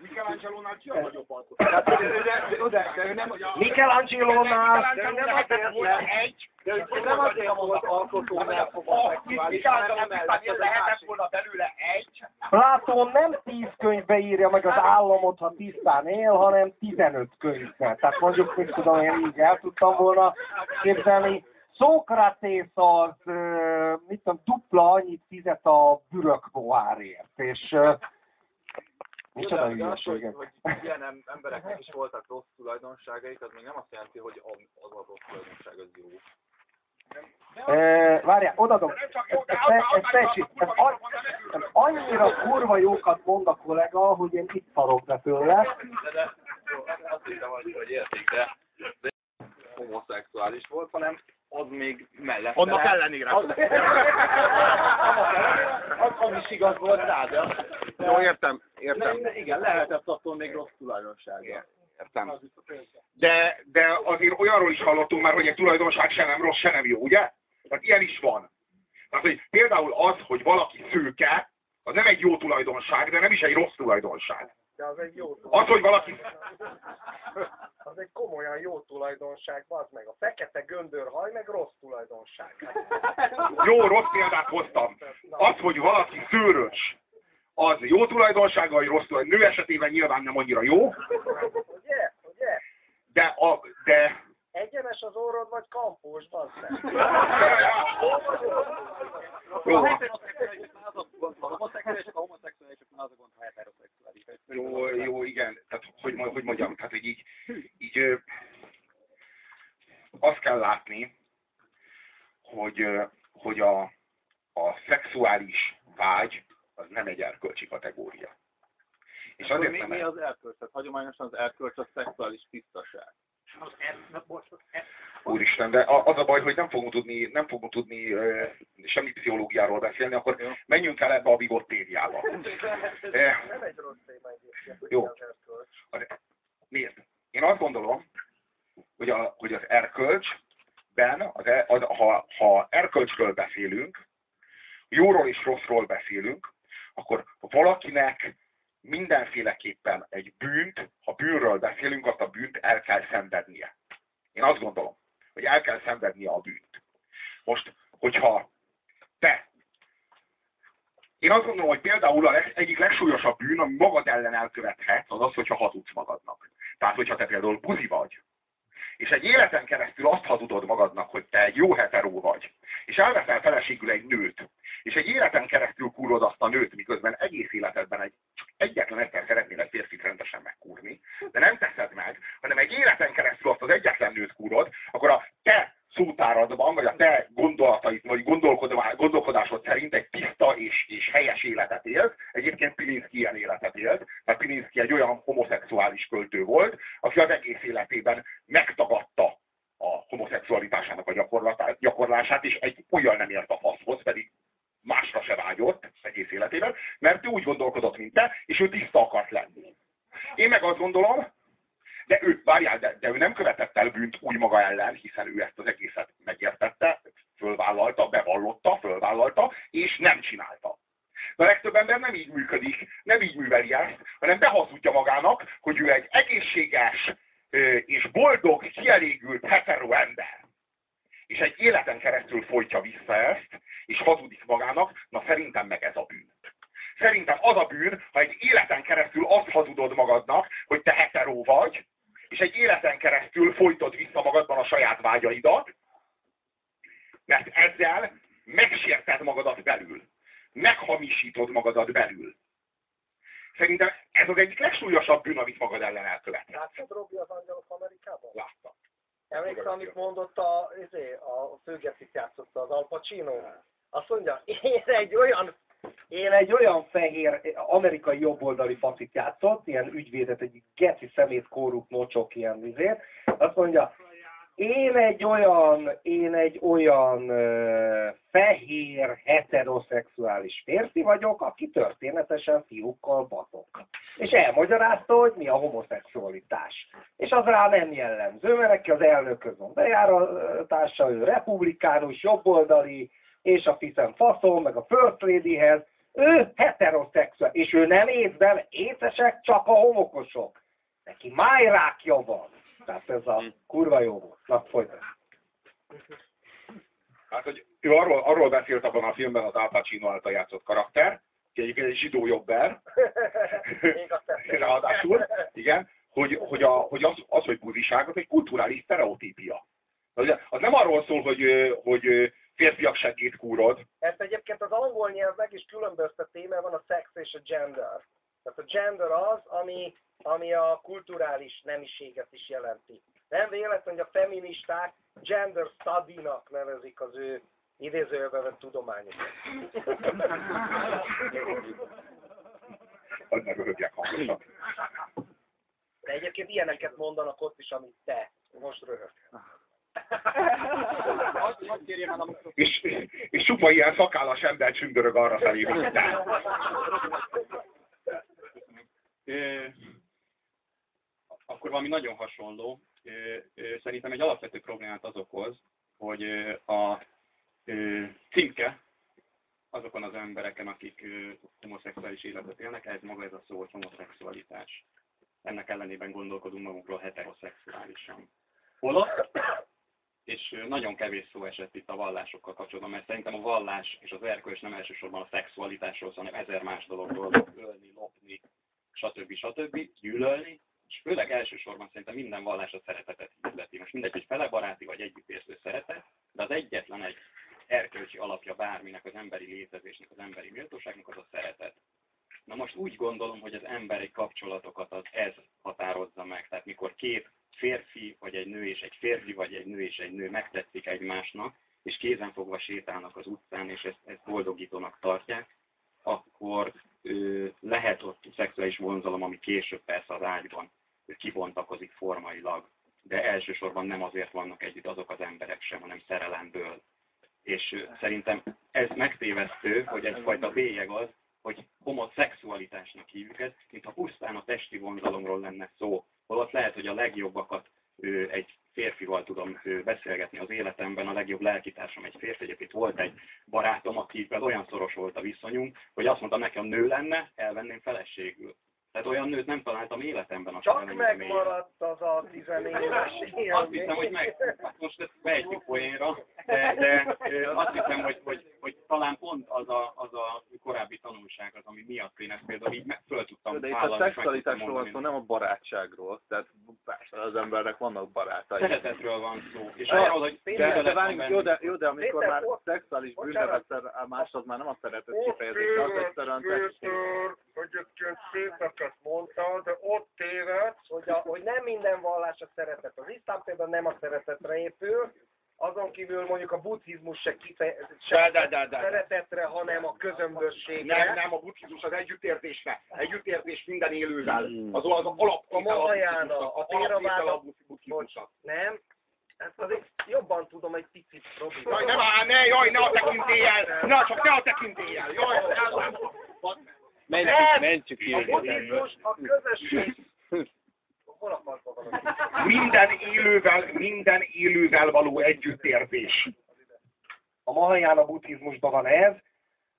Michelangelo-nál ki a nagyobb alkotó? Michelangelo-nál nem azért volt egy, de nem azért volt alkotó, mert hanem emellett az lehetett volna belőle egy. Platón nem tíz könyvbe írja meg az államot, ha tisztán él, hanem 15 könyvbe. Tehát mondjuk, mit tudom, én így el tudtam volna képzelni. Szókratész az, mit tudom, dupla annyit fizet a bürök boárért, és micsoda az, hogy, hülyeségek. hogy ilyen em- embereknek is voltak rossz tulajdonságaik, az még nem azt jelenti, hogy az a rossz tulajdonság az jó. Ö, Várjál, odadom. Annyira kurva jókat mond a kollega, hogy én itt szarok be tőle. De, de azt hittem, hogy, hogy értik, de homoszexuális volt, hanem az még mellette. Annak ellenére. Az, az, az is igaz volt rá, de... Jó, értem, értem. de igen, lehetett attól még rossz tulajdonsága. Értem. De, de azért olyanról is hallottunk már, hogy egy tulajdonság se nem rossz, se nem jó, ugye? Tehát ilyen is van. Tehát, hogy például az, hogy valaki szőke, az nem egy jó tulajdonság, de nem is egy rossz tulajdonság. De az egy jó Az, hogy valaki... az egy komolyan jó tulajdonság, az meg. A fekete göndörhaj meg rossz tulajdonság. Jó, rossz példát hoztam. Az, hogy valaki szőrös, az jó tulajdonsága, vagy rossz tulajdonsága. Nő esetében nyilván nem annyira jó, Ugye? Ugye? de, a, de Egyenes az orrod, vagy kampós, meg. jó, A homoszexuálisok, a homoszexuálisoknál az a gond, ha heteroszexuális. jó, jó, igen. Tehát, hogy, hogy mondjam, tehát, hogy így, így ö, azt kell látni, hogy, ö, hogy a, a szexuális vágy az nem egy erkölcsi kategória. És azért mi, nem mi az erkölcs? Tehát hagyományosan az erkölcs a szexuális tisztaság. Úristen, de az a baj, hogy nem fogunk tudni, nem fogunk tudni ö, semmi pszichológiáról beszélni, akkor Jó. menjünk el ebbe a bigottériába. Eh, Nem egy rossz téma egyébként, hogy Jó. mi az erkölcs. Nézd, én azt gondolom, hogy, a, hogy az erkölcsben, az, e- az, ha, ha erkölcsről beszélünk, jóról és rosszról beszélünk, akkor valakinek mindenféleképpen egy bűnt, ha bűnről beszélünk, azt a bűnt el kell szenvednie. Én azt gondolom, hogy el kell szenvednie a bűnt. Most, hogyha te én azt gondolom, hogy például a leg, egyik legsúlyosabb bűn, ami magad ellen elkövethetsz, az az, hogyha hazudsz magadnak. Tehát, hogyha te például buzi vagy, és egy életen keresztül azt hazudod magadnak, hogy te egy jó heteró vagy, és elveszel feleségül egy nőt, és egy életen keresztül kúrod azt a nőt, miközben egész életedben egy, csak egyetlen egyszer szeretnél egy férfit rendesen megkúrni, de nem teszed meg, hanem egy életen keresztül azt az egyetlen nőt kúrod, akkor a te szótáradban, vagy a te gondolataid, vagy gondolkodá- gondolkodásod szerint egy tiszta és, és helyes életet élt. Egyébként Pilinszki ilyen életet élt, mert Pilinszki egy olyan homoszexuális költő volt, aki az egész életében megtagadta a homoszexualitásának a gyakorlását, és egy olyan nem ért a faszhoz, pedig másra se vágyott egész életében, mert ő úgy gondolkodott, mint te, és ő tiszta akart lenni. Én meg azt gondolom, de ő, várjál, de, de ő nem követett el bűnt új maga ellen, hiszen ő ezt az egészet megértette, fölvállalta, bevallotta, fölvállalta, és nem csinálta. De a legtöbb ember nem így működik, nem így műveli ezt, hanem behazudja magának, hogy ő egy egészséges és boldog, kielégült, hetero ember. És egy életen keresztül folytja vissza ezt, és hazudik magának, na szerintem meg ez a bűn. Szerintem az a bűn, ha egy életen keresztül azt hazudod magadnak, hogy te hetero vagy, és egy életen keresztül folytod vissza magadban a saját vágyaidat, mert ezzel megsérted magadat belül. Meghamisítod magadat belül. Szerintem ez az egyik legsúlyosabb bűn, amit magad ellen elkövetsz. Láttad Robi az Angyalok Amerikában? Láttam. Emlékszel, amit mondott a, izé, a főgecit játszotta az Al Pacino? Azt mondja, én egy olyan Én egy olyan fehér, amerikai jobboldali facit játszott, ilyen ügyvédet, egy geci szemét korrupt nocsok ilyen vizét. Azt mondja, én egy olyan, én egy olyan ö, fehér, heteroszexuális férfi vagyok, aki történetesen fiúkkal batok. És elmagyarázta, hogy mi a homoszexualitás. És az rá nem jellemző, mert neki az elnökhöz van bejáratása, ő republikánus, jobboldali, és a Fiszem faszom, meg a First Ladyhez, ő heteroszexuális, és ő nem észben, észesek csak a homokosok. Neki májrákja van. Tehát ez a kurva jó volt. Na, folytasd. Hát, hogy ő arról, arról beszélt abban a filmben az Al Pacino által játszott karakter, ki egyébként egy zsidó jobber, ráadásul, igen, hogy, hogy, a, hogy az, az, hogy buziság, az egy kulturális sztereotípia. Az, nem arról szól, hogy, hogy férfiak segít kúrod, Ezt egyébként az angol nyelv meg is különbözteti, mert van a sex és a gender. Tehát a gender az, ami, ami a kulturális nemiséget is jelenti. Nem véletlen, hogy a feministák gender study-nak nevezik az ő idézőjelben vett tudományokat. hogy ne röhögjek hangosan. De egyébként ilyeneket mondanak ott is, amit te. Most röhög. És, és csupa ilyen szakállas ember csündörög arra felé, hogy te. Akkor valami nagyon hasonló. Szerintem egy alapvető problémát az okoz, hogy a címke azokon az embereken, akik homoszexuális életet élnek, ez maga ez a szó, hogy homoszexualitás. Ennek ellenében gondolkodunk magunkról heteroszexuálisan. Holott, és nagyon kevés szó esett itt a vallásokkal kapcsolatban, mert szerintem a vallás és az erkölcs nem elsősorban a szexualitásról, hanem ezer más dologról, ölni, lopni, stb. stb. gyűlölni, és főleg elsősorban szerintem minden vallás a szeretetet hirdeti. Most mindegy, hogy felebaráti vagy együttérző szeretet, de az egyetlen egy erkölcsi alapja bárminek, az emberi létezésnek, az emberi méltóságnak az a szeretet. Na most úgy gondolom, hogy az emberi kapcsolatokat az ez határozza meg. Tehát mikor két férfi, vagy egy nő és egy férfi, vagy egy nő és egy nő megtetszik egymásnak, és kézenfogva sétálnak az utcán, és ezt, ezt boldogítónak tartják, akkor ö, lehet ott szexuális vonzalom, ami később persze az ágyban kibontakozik formailag, de elsősorban nem azért vannak együtt azok az emberek sem, hanem szerelemből. És ö, szerintem ez megtévesztő, hogy egyfajta bélyeg az, hogy homoszexualitásnak hívjuk ezt, mintha pusztán a testi vonzalomról lenne szó. Holott lehet, hogy a legjobbakat egy férfival tudom beszélgetni az életemben, a legjobb lelkitársam egy férfi. Egyébként volt egy barátom, akivel olyan szoros volt a viszonyunk, hogy azt mondta nekem nő lenne, elvenném feleségül. Tehát olyan nőt nem találtam életemben, aki Csak megmaradt az a tizenéves Azt hiszem, hogy meg, hát most ezt beejtjük poénra, de, de azt hiszem, hogy, hogy, hogy talán pont az a, az a korábbi tanulság az, ami miatt én ezt például így meg föl tudtam De itt a szexualitásról van szó, nem a barátságról. Tehát persze az embernek vannak barátai. Szeretetről van szó. És De- arról, hogy De, de, várjunk, jó, de, jó, de amikor már szexuális bűnnevet más, az már nem a szeretet kifejezés, az egyszerűen testi. egyébként szépeket mondta, de ott tévedsz, hogy, a, hogy nem minden vallás a szeretet. Az iszlám például nem a szeretetre épül, azon kívül mondjuk a buddhizmus se, kife, se de, de, de. szeretetre, hanem a közömbösségre. Nem, nem, a buddhizmus az együttérzésre. Együttérzés minden élővel. Az az alap. A Mahajána, a Theravada- a buddhizmusnak. Nem? Ezt azért jobban tudom egy picit, Robi. Jaj, nem áll, ne, jaj, ne a tekintélyel! Ne, csak ne a tekintélyel! Jaj, ne, Mentsük, Nem! Mentsük ki A őket ebből. buddhizmus, a közösség... Minden élővel, minden élővel való együttérzés. A Mahaján a buddhizmusban van ez,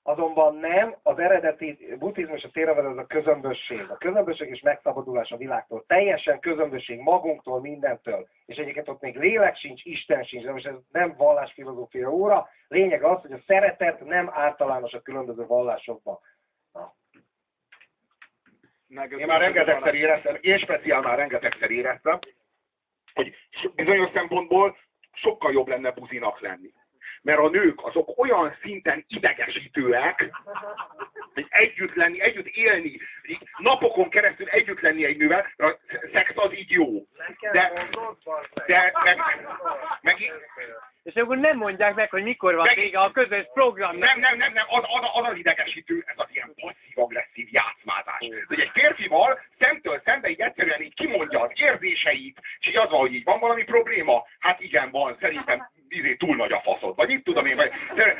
azonban nem, az eredeti buddhizmus a térave az a közömbösség. A közömbösség és megszabadulás a világtól. Teljesen közömbösség magunktól, mindentől. És egyébként ott még lélek sincs, Isten sincs, de most ez nem vallásfilozófia óra. Lényeg az, hogy a szeretet nem általános a különböző vallásokban. Én már rengetegszer éreztem, én speciál már rengetegszer éreztem, hogy bizonyos szempontból sokkal jobb lenne buzinak lenni. mert a nők azok olyan szinten idegesítőek, hogy együtt lenni, együtt élni, így napokon keresztül együtt lenni egy nővel, a szex az így jó. De, de meg, meg, És akkor nem mondják meg, hogy mikor van vége a közös programnak. nem, nem, nem, nem, az, az, az az idegesítő, ez az ilyen passzív-agresszív játszmázás. Hogy egy férfival szemtől szembe így egyszerűen így kimondja az érzéseit, és így az van, hogy így van valami probléma? Hát igen, van, szerintem izé, túl nagy a faszod, vagy mit tudom én, vagy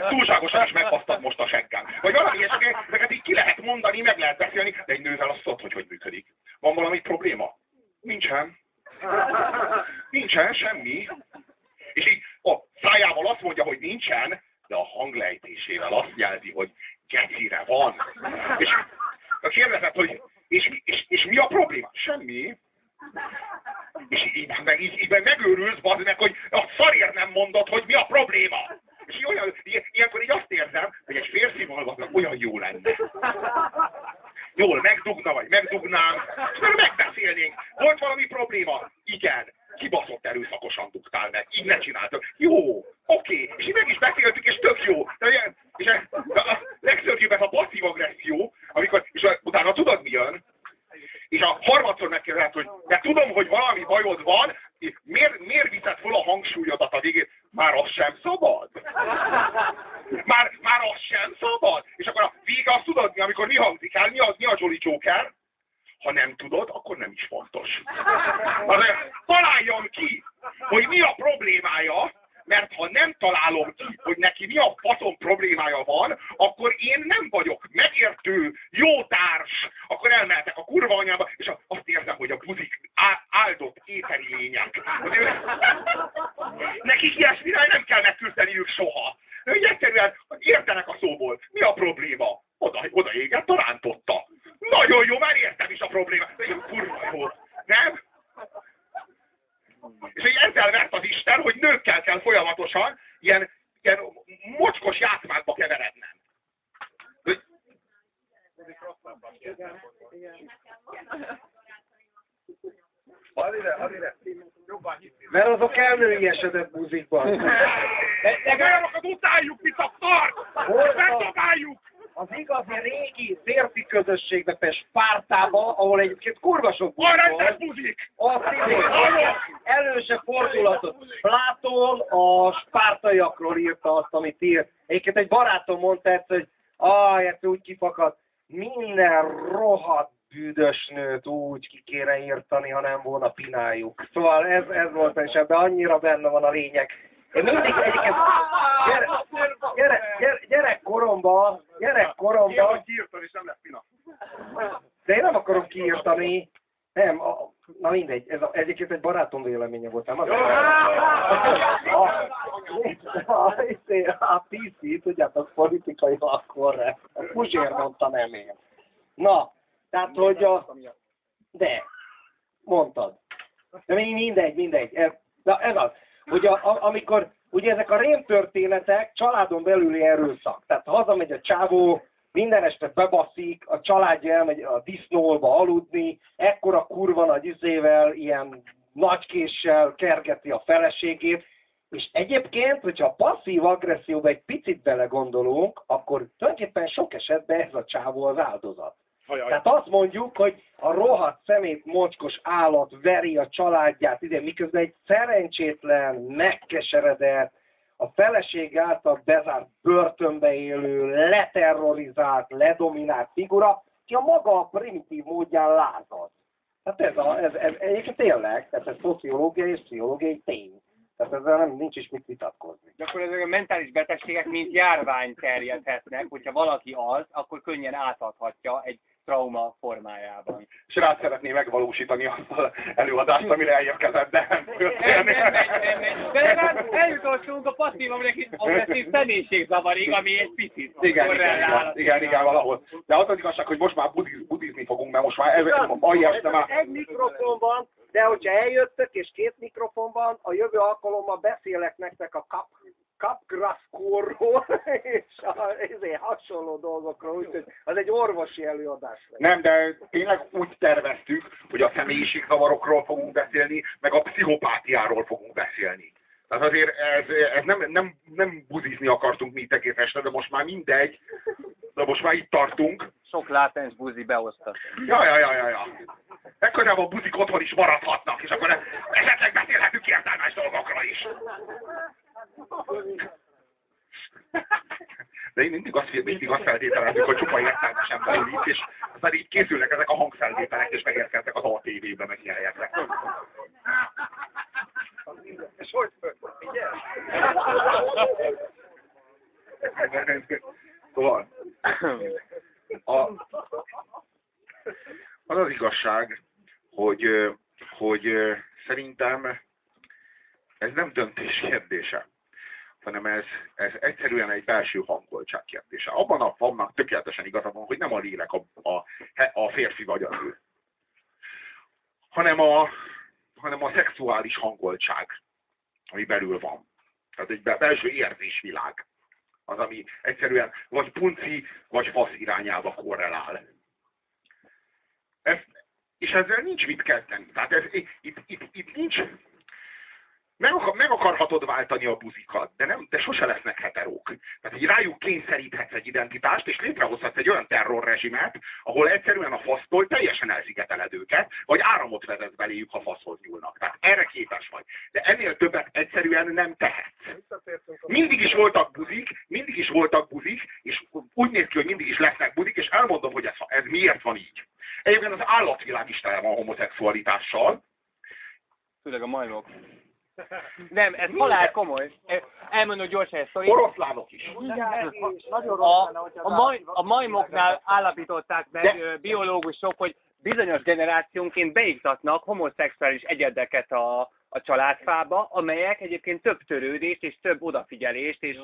túlságosan is megbasztad most a seggem. Vagy valami ilyesmi, ezeket így ki lehet mondani, meg lehet beszélni, de egy nővel azt tudod, hogy hogy működik. Van valami probléma? Nincsen. Nincsen, semmi. És így a szájával azt mondja, hogy nincsen, de a hanglejtésével azt jelzi, hogy gecire van. És kérdezett, hogy és, és, és mi a probléma? Semmi. És így, meg, így, így meg megőrülsz, bazd meg, hogy a szarért nem mondod, hogy mi a probléma. És így olyan, ilyen, ilyenkor így azt érzem, hogy egy férfival van, olyan jó lenne. Jól megdugna, vagy megdugnám, és akkor megbeszélnénk. Volt valami probléma? Igen. Kibaszott erőszakosan dugtál meg, így ne csináltok. Jó, oké, és így meg is beszéltük, és tök jó. De és a, legszörnyűbb ez a passzív agresszió, amikor, és utána tudod mi jön? És a harmadszor megkérdezett, hogy de tudom, hogy valami bajod van, miért, miért viszed fel a hangsúlyodat a végén? Már az sem szabad? Már, már az sem szabad? És akkor a vége azt tudod mi, amikor mi hangzik el, mi, az, mi a Jolly Joker? Ha nem tudod, akkor nem is fontos. Azért találjon ki, hogy mi a problémája, mert ha nem találom ki, hogy neki mi a faszom problémája van, akkor én nem vagyok megértő, jó társ, akkor elmehetek a kurva anyába, és azt érzem, hogy a buzik áldott éteri lények. Nekik ilyesmire nem kell megküzdeniük soha. Ők egyszerűen értenek a szóból. Mi a probléma? Oda, oda égett a rántotta. Nagyon jó, már értem is a problémát. Jó, kurva jó. Nem? És hogy ezzel vert az Isten, hogy nőkkel kell folyamatosan ilyen, ilyen mocskos játszmákba keverednem. Hogy- Hadd ide, hadd ide. Mert azok elnőiesedett buzikban. De olyanokat utáljuk, mint a szar! Hol van? Megdobáljuk! Az igazi régi férfi közösségbe, például Spártába, ahol egyébként kurva sok buzik rendes volt, buzik! azt idén előse fordulatot. Platón a spártaiakról írta azt, amit írt. Egyébként egy barátom mondta egyszer, hogy aj, ez úgy kifakadt. Minden rohadt büdös nőt úgy ki kéne írtani, ha nem volna pináljuk. Szóval ez, ez volt, és ebben annyira benne van a lényeg. Én mindig egyébként gyere, gyere, gyere, gyerekkoromban, gyerekkoromban, kiírtad, és nem lesz pina. de én nem akarom kiírtani. Nem, a, na mindegy, ez a, egyébként egy barátom véleménye volt, nem az? A, a, a, PC, tudjátok, politikai korrekt. A Puzsér mondta, nem én. Na, tehát, hogy a... De, mondtad. De mi- mindegy, mindegy. Ez, na, ez az, hogy a, a, amikor, ugye ezek a rémtörténetek családon belüli erőszak. Tehát hazamegy a csávó, minden este bebaszik, a családja elmegy a disznóolba aludni, ekkora kurva nagy izével, ilyen nagykéssel kergeti a feleségét, és egyébként, hogyha a passzív agresszióba egy picit belegondolunk, akkor tulajdonképpen sok esetben ez a csávó az áldozat. Tehát azt mondjuk, hogy a rohadt szemét mocskos állat veri a családját, ide, miközben egy szerencsétlen, megkeseredett, a feleség által bezárt börtönbe élő, leterrorizált, ledominált figura, ki a maga primitív módján lázad. Hát ez, a, ez, ez egyébként tényleg, tehát ez szociológiai és pszichológiai tény. Tehát ezzel nem, nincs is mit vitatkozni. De akkor ezek a mentális betegségek mint járvány terjedhetnek, hogyha valaki az, akkor könnyen átadhatja egy trauma formájában. És rá szeretné megvalósítani azt az előadást, amire elérkezett, de nem nem. De legalább eljutottunk a passzív agresszív személyiségzavarig, ami egy picit Igen, igen, igen, igen, igen, valahol. De az az igazság, hogy most már budiz, budizni fogunk, mert most már ez, este már... Egy mikrofon van, de hogyha eljöttök, és két mikrofon van, a jövő alkalommal beszélek nektek a kap, kapgraszkórról, és a, ezért hasonló dolgokról, úgyhogy az egy orvosi előadás lesz. Nem, de tényleg úgy terveztük, hogy a személyiségzavarokról fogunk beszélni, meg a pszichopátiáról fogunk beszélni. Tehát azért ez, ez nem, nem, nem buzizni akartunk mi itt egész este, de most már mindegy. De most már itt tartunk. Sok látens buzi behozta. Ja, ja, ja, ja, ja. Legközelebb a buzik otthon is maradhatnak, és akkor esetleg beszélhetünk értelmes dolgokról is. De én mindig azt, mindig azt feltételezzük, hogy csupa értelmes ember ül és aztán így készülnek ezek a hangfelvételek, és megérkeznek az ATV-be, meg ilyen helyekre. És hogy föl? Szóval, a, az az igazság, hogy, hogy szerintem ez nem döntés kérdése, hanem ez, ez egyszerűen egy belső hangoltság kérdése. Abban a vannak tökéletesen igaza van, hogy nem a lélek a, a, a férfi vagy a nő, hanem a, hanem a szexuális hangoltság, ami belül van. Tehát egy be- belső érzésvilág. Az, ami egyszerűen vagy punci, vagy fasz irányába korrelál. Ez, és ezzel nincs mit kezdeni. Tehát ez, itt, itt, itt nincs... Meg, akar, meg akarhatod váltani a buzikat, de, nem, de sose lesznek heterók. Tehát, hogy rájuk kényszeríthetsz egy identitást, és létrehozhatsz egy olyan terrorrezsimet, ahol egyszerűen a fasztól teljesen elszigeteled őket, vagy áramot vezet beléjük, ha faszhoz nyúlnak. Tehát erre képes vagy. De ennél többet egyszerűen nem tehetsz. Mindig is voltak buzik, mindig is voltak buzik, és úgy néz ki, hogy mindig is lesznek buzik, és elmondom, hogy ez, ez miért van így. Egyébként az állatvilág is tele van homoszexualitással. Főleg a majmok. Nem, ez halál komoly. Elmondom gyorsan ezt, Oroszlánok is. A, a, maj, a majmoknál állapították meg biológusok, hogy bizonyos generációnként beiktatnak homoszexuális egyedeket a, a családfába, amelyek egyébként több törődést és több odafigyelést és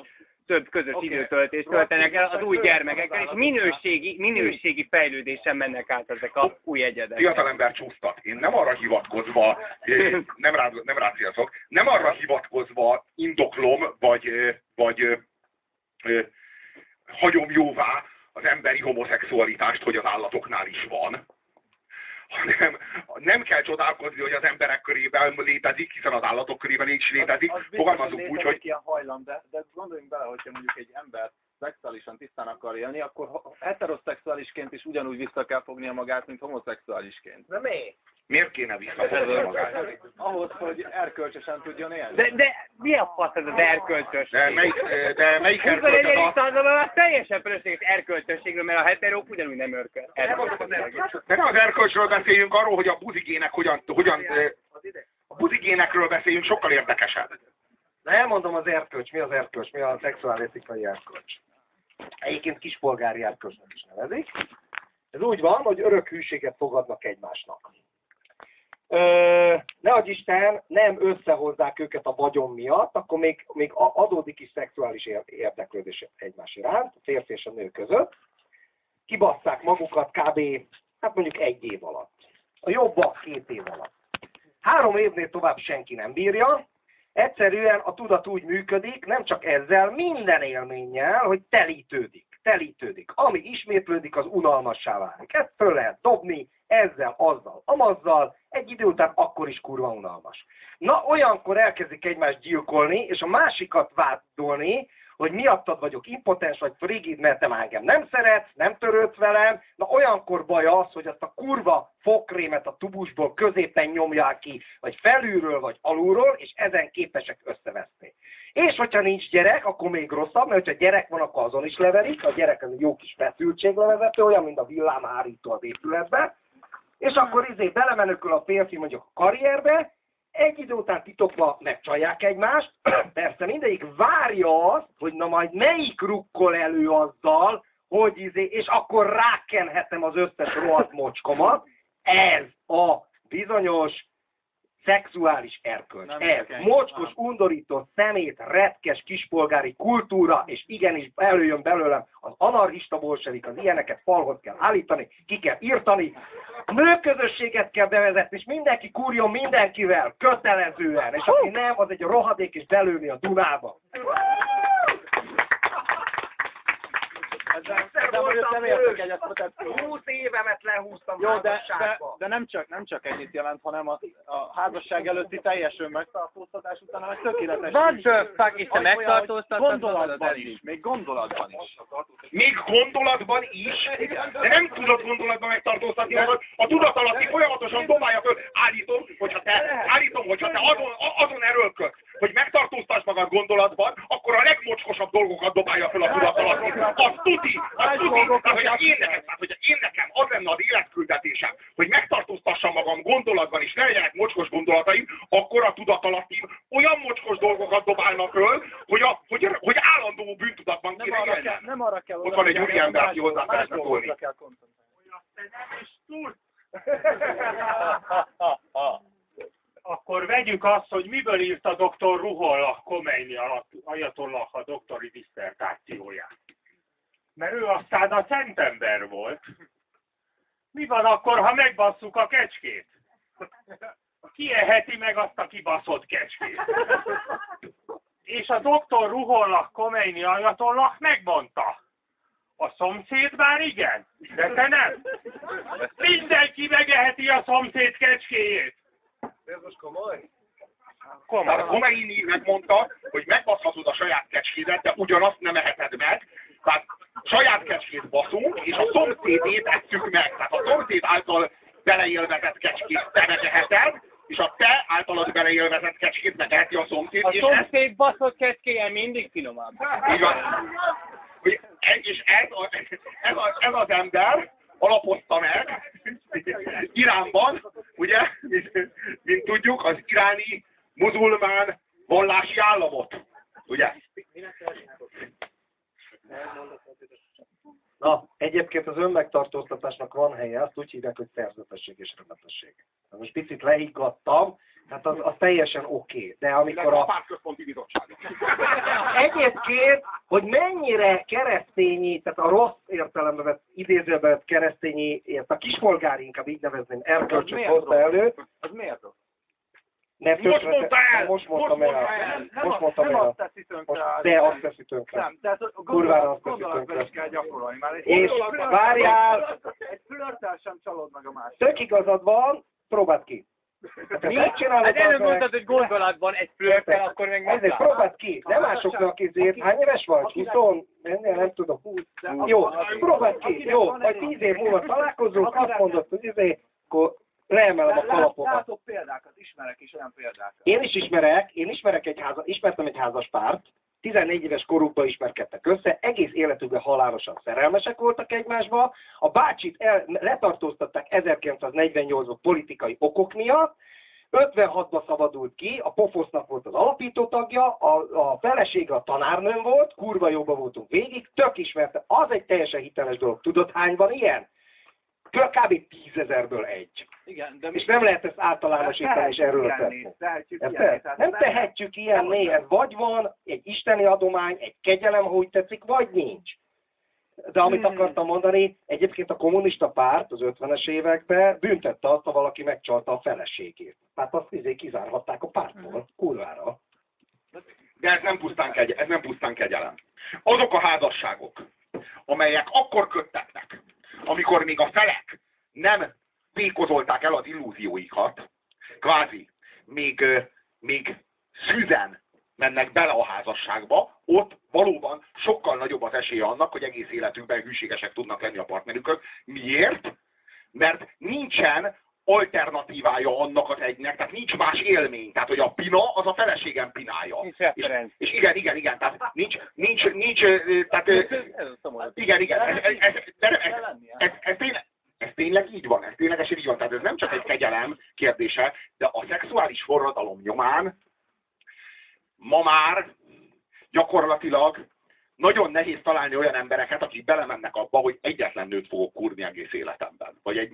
több közös Oké. időtöltést töltenek el az új gyermekekkel, és minőségi, minőségi fejlődésen mennek át ezek a új egyedek. Fiatalember csúsztat. Én nem arra hivatkozva, eh, nem rá, nem rá célzok, nem arra hivatkozva indoklom, vagy, eh, vagy eh, hagyom jóvá az emberi homoszexualitást, hogy az állatoknál is van, hanem nem kell csodálkozni, hogy az emberek körében létezik, hiszen az állatok körében is létezik. Fogalmazunk úgy, hogy ilyen hajlam, de, de gondoljunk bele, hogyha mondjuk egy ember szexuálisan tisztán akar élni, akkor heteroszexuálisként is ugyanúgy vissza kell fognia magát, mint homoszexuálisként. De mi? miért kéne visszafogni magát? Ahhoz, hogy erkölcsösen tudjon élni. De, de mi a fasz ez az erkölcsös? De melyik, de melyik 21. erkölcs az a... században már teljesen fölösleges erkölcsösségről, mert a heterók ugyanúgy nem örköl. De nem az erkölcsről beszéljünk, arról, hogy a buzigének hogyan, hogyan eh, a buzigénekről beszéljünk, sokkal érdekesebb. De elmondom az erkölcs, mi az erkölcs, mi a szexuális etikai erkölcs. Egyébként kispolgári erkölcsnek is nevezik. Ez úgy van, hogy örök hűséget fogadnak egymásnak. Ö, ne adj Isten, nem összehozzák őket a vagyon miatt, akkor még, még adódik is szexuális ér- érdeklődés egymás iránt, a férfi és a nő között. Kibasszák magukat kb. hát mondjuk egy év alatt. A jobbak két év alatt. Három évnél tovább senki nem bírja, Egyszerűen a tudat úgy működik, nem csak ezzel, minden élménnyel, hogy telítődik, telítődik. Ami ismétlődik, az unalmassá válik. Ezt föl lehet dobni, ezzel, azzal, amazzal, egy idő után akkor is kurva unalmas. Na, olyankor elkezdik egymást gyilkolni, és a másikat vádolni, hogy miattad vagyok impotens, vagy frigid, mert te már engem nem szeretsz, nem törődsz velem. Na, olyankor baj az, hogy azt a kurva fogkrémet a tubusból középen nyomják ki, vagy felülről, vagy alulról, és ezen képesek összeveszni. És hogyha nincs gyerek, akkor még rosszabb, mert hogyha gyerek van, akkor azon is leverik, a gyerek az egy jó kis feszültséglevezető, olyan, mint a villámhárító az épületbe, és akkor izé belemenőkül a férfi mondjuk a karrierbe, egy idő után titokba megcsalják egymást, persze mindegyik várja azt, hogy na majd melyik rukkol elő azzal, hogy izé, és akkor rákenhetem az összes rohadt mocskomat. Ez a bizonyos szexuális erkölcs. Nem Ez kell. mocskos, undorító, szemét, retkes, kispolgári kultúra, és igenis előjön belőlem az anarchista bolsevik, az ilyeneket falhoz kell állítani, ki kell írtani, nőközösséget kell bevezetni, és mindenki kurjon mindenkivel, kötelezően, és aki nem, az egy rohadék, és belőni a Dunába. Egyszer de mondjuk nem értek egyet protekció. 20 évemet lehúztam Jó, de, de, de nem, csak, nem csak ennyit jelent, hanem a, a házasság előtti teljes önmegtartóztatás után meg tökéletes. What the fuck, hogy megtartóztatod magad Gondolatban is, még gondolatban is. Még gondolatban is, de nem tudod gondolatban megtartóztatni magad, a tudatalatti folyamatosan dobálja föl. Állítom, hogyha te, állítom, hogyha te azon, a- azon erőlködsz, hogy megtartóztass magad gondolatban, akkor a legmocskosabb dolgokat dobálja föl a tudatalatti. Az tuti, az tehát, hogy én nekem, hogy én nekem az lenne az életküldetésem, hogy megtartóztassam magam gondolatban is, ne legyenek mocskos gondolataim, akkor a tudatalattim olyan mocskos dolgokat dobálna föl, hogy, a, hogy, hogy állandó bűntudatban Nem kéne arra, kell, nem arra kell Ott van egy úriember, aki hozzá szeretne szólni. Akkor vegyük azt, hogy miből írta dr. Ruhollah Khomeini alatt Ajatollah a doktori diszertációját. Mert ő aztán a szentember volt. Mi van akkor, ha megbasszuk a kecskét? Ki eheti meg azt a kibaszott kecskét? És a doktor Ruhollah Khomeini Ajatollah megmondta. A szomszéd már igen, de te nem. Mindenki megeheti a szomszéd kecskéjét. Ez most komoly? Tehát a Khomeini megmondta, hogy megbaszhatod a saját kecskédet, de ugyanazt nem eheted meg. Tehát saját kecskét baszunk, és a szomszédét esszük meg. Tehát a szomszéd által beleélvezett kecskét te megeheted, és a te általad beleélvezett kecskét megeheti a szomszéd, A és ez, szomszéd baszott kecskéje mindig finomabb. így van. És ez, a, ez, a, ez az ember alapozta meg Iránban, ugye, mint tudjuk, az iráni muzulmán vallási államot. Ugye? Na, egyébként az önmegtartóztatásnak van helye, azt úgy hívják, hogy szerzetesség és remetesség. Na most picit leiggattam, hát az, az teljesen oké. Okay. De amikor a a... pártközponti bizottság. Egyébként, hogy mennyire keresztényi, tehát a rossz értelembe vett, idézőbe vett keresztényi, ezt a kispolgári inkább így nevezném, erkölcsöt hozta elő, Az miért rossz? Ne Most tönkre- mondta el! Most mondtam Most el! mondta el! Nem, nem, Most mondtam nem el! azt teszi tönkre. Most te azt teszi tönkre. Nem, tehát a Kurvára azt teszi tönkre. is kell gyakorolni. Már egy És várjál! Egy flörtel sem csalod meg a másik. Tök igazad van, próbáld ki. Hát Mi? ezt csinálod, Hát előbb meg- mondtad, hogy gondolatban egy flörtel, akkor meg Ezért nem próbáld ki, nem másoknak izért. Hány éves vagy? 20? Ennél nem tudom. 20. Jó, próbáld ki. Jó, majd 10 év múlva találkozunk, azt mondod, hogy izé, akkor leemelem a kalapokat. Látok példákat, ismerek is olyan példákat. Én is ismerek, én ismerek egy háza, ismertem egy házas párt, 14 éves korukban ismerkedtek össze, egész életükben halálosan szerelmesek voltak egymásba, a bácsit el, letartóztatták 1948-ban politikai okok miatt, 56-ban szabadult ki, a Pofosznak volt az alapító tagja, a, a felesége a tanárnőm volt, kurva jóban voltunk végig, tök ismerte, az egy teljesen hiteles dolog. Tudod hány van ilyen? Kb. tízezerből egy. Igen, de És nem lehet ezt általánosítani és erről Tehetjük Érted? ilyenné, tehát Nem tehetjük ilyenné, ez vagy van, egy isteni adomány, egy kegyelem, ha úgy tetszik, vagy nincs. De amit Hmm. akartam mondani, egyébként a kommunista párt az 50-es években büntette azt, ha valaki megcsalta a feleségét. Tehát azt izé kizárhatták a pártból, kurvára. De ez nem pusztán, kegy, ez nem pusztán kegyelem. Azok a házasságok, amelyek akkor köttetnek, amikor még a felek nem pékozolták el az illúzióikat, kvázi még, még szüzen mennek bele a házasságba, ott valóban sokkal nagyobb az esélye annak, hogy egész életükben hűségesek tudnak lenni a partnerükök. Miért? Mert nincsen alternatívája annak az egynek, tehát nincs más élmény. Tehát, hogy a pina, az a feleségem pinája. Nincs És, és igen, igen, igen, tehát nincs, nincs, nincs, tehát, igen, igen, ez, ez, ez, tényleg, ez tényleg így van, ez ténylegesen így van. Tehát ez nem csak egy kegyelem kérdése, de a szexuális forradalom nyomán ma már gyakorlatilag nagyon nehéz találni olyan embereket, akik belemennek abba, hogy egyetlen nőt fogok kurni egész életemben. Vagy egy,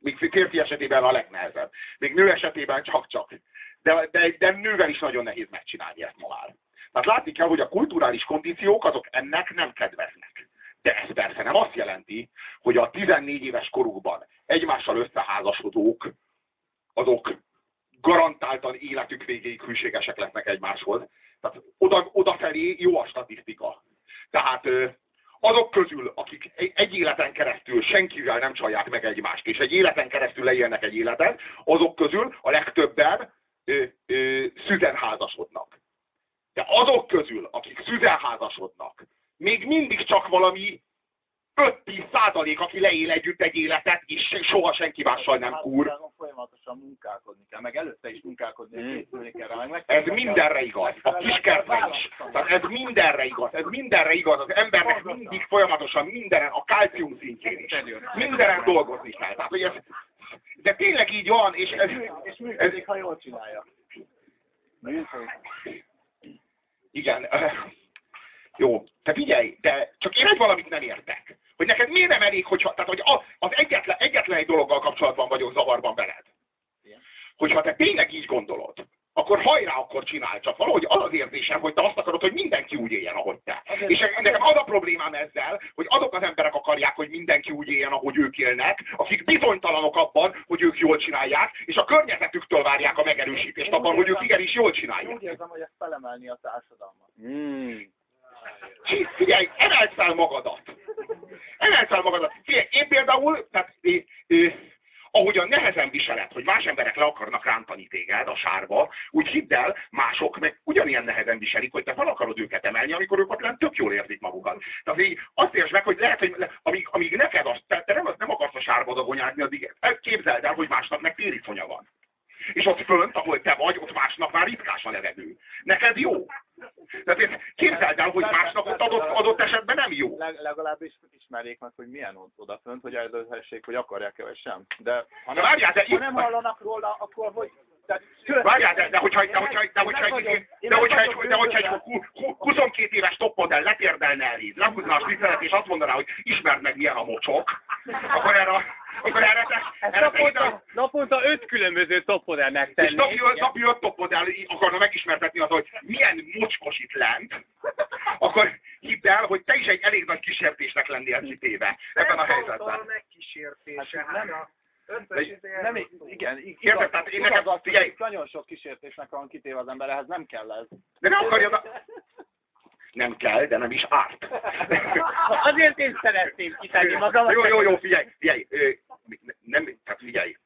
még férfi esetében a legnehezebb. Még nő esetében csak-csak. De, de, de nővel is nagyon nehéz megcsinálni ezt ma már. Tehát látni kell, hogy a kulturális kondíciók azok ennek nem kedveznek. De ez persze nem azt jelenti, hogy a 14 éves korukban egymással összeházasodók, azok garantáltan életük végéig hűségesek lesznek egymáshoz. Tehát oda, odafelé jó a statisztika. Tehát azok közül, akik egy- életen keresztül senkivel nem csalják meg egymást, és egy életen keresztül leélnek egy életet, azok közül a legtöbben ö. De azok közül, akik szüzen házasodnak, még mindig csak valami 5-10 százalék, aki leél együtt egy életet, és soha senki mással nem kúr. Házasságon folyamatosan munkálkodni kell, meg előtte is munkálkodni, készülni kell rá, meg meg Ez mindenre igaz, a kiskertre is. Tehát ez mindenre igaz, ez mindenre igaz. Az embernek mindig folyamatosan mindenen, a kálcium szintjén is. Mindenen dolgozni kell. Tehát, hogy ez, de tényleg így van, és ez, És működik, ha jól csinálja. igen, jó, te figyelj, de csak én egy valamit nem értek. Hogy neked miért nem elég, hogyha, tehát hogy az egyetlen, egyetlen egy dologgal kapcsolatban vagyok zavarban veled. Hogyha te tényleg így gondolod, akkor hajrá, akkor csinálj. Csak valahogy az az érzésem, hogy te azt akarod, hogy mindenki úgy éljen, ahogy te. És nekem az a problémám ezzel, hogy azok az emberek akarják, hogy mindenki úgy éljen, ahogy ők élnek, akik bizonytalanok abban, hogy ők jól csinálják, és a környezetüktől várják a megerősítést abban, hogy ők igenis jól csinálják. Úgy érzem, hogy ez felemelni a társadalmat. Mm. Csí, figyelj, emeld fel magadat! Emeld fel magadat! Figyelj, én például, tehát, é, é, ahogyan nehezen viseled, hogy más emberek le akarnak rántani téged a sárba, úgy hidd el, mások meg ugyanilyen nehezen viselik, hogy te fel akarod őket emelni, amikor ők ott tök jól érzik magukat. Tehát így azt értsd meg, hogy lehet, hogy le, amíg, amíg neked azt, te, te nem, nem akarsz a sárba dagonyázni, addig képzeld el, hogy másnak meg térifonya van. És ott fönt, ahol te vagy, ott másnak már ritkás a levegő. Neked jó. Tehát képzeld el, hogy másnak ott adott, adott esetben nem jó. Leg, legalábbis ismerjék meg, hogy milyen ott odafönt, hogy eldönthessék, hogy akarják-e vagy sem. De ha De várjál, de ha nem hallanak róla, akkor hogy... Várjál, de, de hogyha, de hogyha, de hogyha, egy- de hogyha, egy- de hogyha egy hu- hu- 22 éves toppodell letérdelne eléd, lehúzna a slicelet, és azt mondaná, hogy ismerd meg milyen a mocsok, akkor erre, akkor erre, te, erre te ide, Naponta, naponta öt különböző topodel és megtenni. napi, öt- napi öt toppodell akarna megismertetni az, hogy milyen mocskos itt lent, akkor hidd el, hogy te is egy elég nagy kísértésnek lennél kitéve ebben a helyzetben. megkísértése. Hát a összes De- izé- nem, igen, Érted? igaz, Tehát én nekem- az, figyelj. nagyon sok kísértésnek van kitéve az ember, ehhez nem kell ez. De nem akarja, nem kell, de nem is árt. Azért én szeretném kitenni magamat. Jó, jó, jó, figyelj, figyelj, ö, nem, tehát figyelj,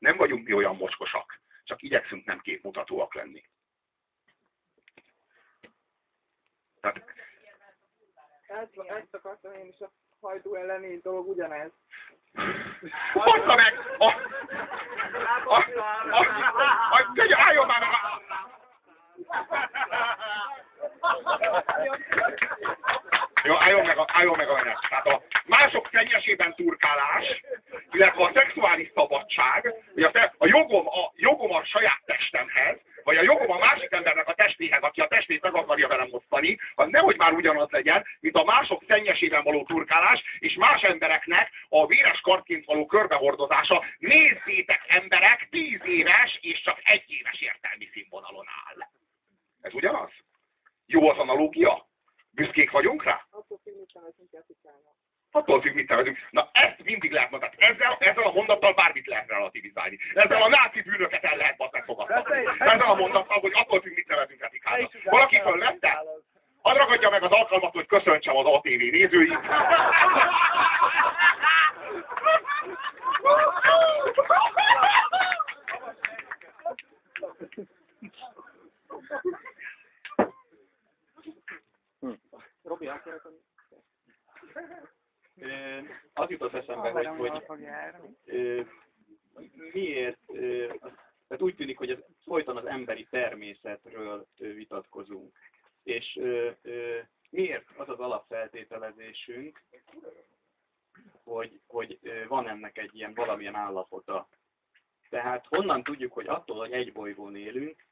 nem vagyunk mi olyan mocskosak, csak igyekszünk nem képmutatóak lenni. Tehát, Ezt, ezt akartam én is a hajdú elleni dolog ugyanez. bassza meg! A, a, a, a, a, a, álljon már meg! Jó, álljon meg, a, álljon meg a menet. Tehát a mások szennyesében turkálás, illetve a szexuális szabadság, vagy a, te- a, jogom, a jogom a saját testemhez, vagy a jogom a másik embernek a testéhez, aki a testét meg akarja velem osztani, az nehogy már ugyanaz legyen, mint a mások szennyesében való turkálás, és más embereknek a véres kartként való körbehordozása. Nézzétek emberek, tíz éves és csak egy éves értelmi színvonalon áll. Ez ugyanaz? Jó az analógia? Büszkék vagyunk rá? Attól függ, mit nevezünk etikának. Attól függ, mit nevezünk. Na ezt mindig lehet mondani. Ezzel, ezzel a mondattal bármit lehet relativizálni. Ezzel a náci bűnöket el lehet azt megfogadni. Ezzel a mondattal, hogy attól függ, mit nevezünk etikának. Valaki fölvette? Hadd ragadja meg az alkalmat, hogy köszöntsem az ATV nézőit. Robi, akarod? Ö, Az jutott eszembe, hogy, hogy miért, tehát úgy tűnik, hogy ez, folyton az emberi természetről vitatkozunk. És miért az az alapfeltételezésünk, hogy, hogy van ennek egy ilyen valamilyen állapota. Tehát honnan tudjuk, hogy attól, hogy egy bolygón élünk,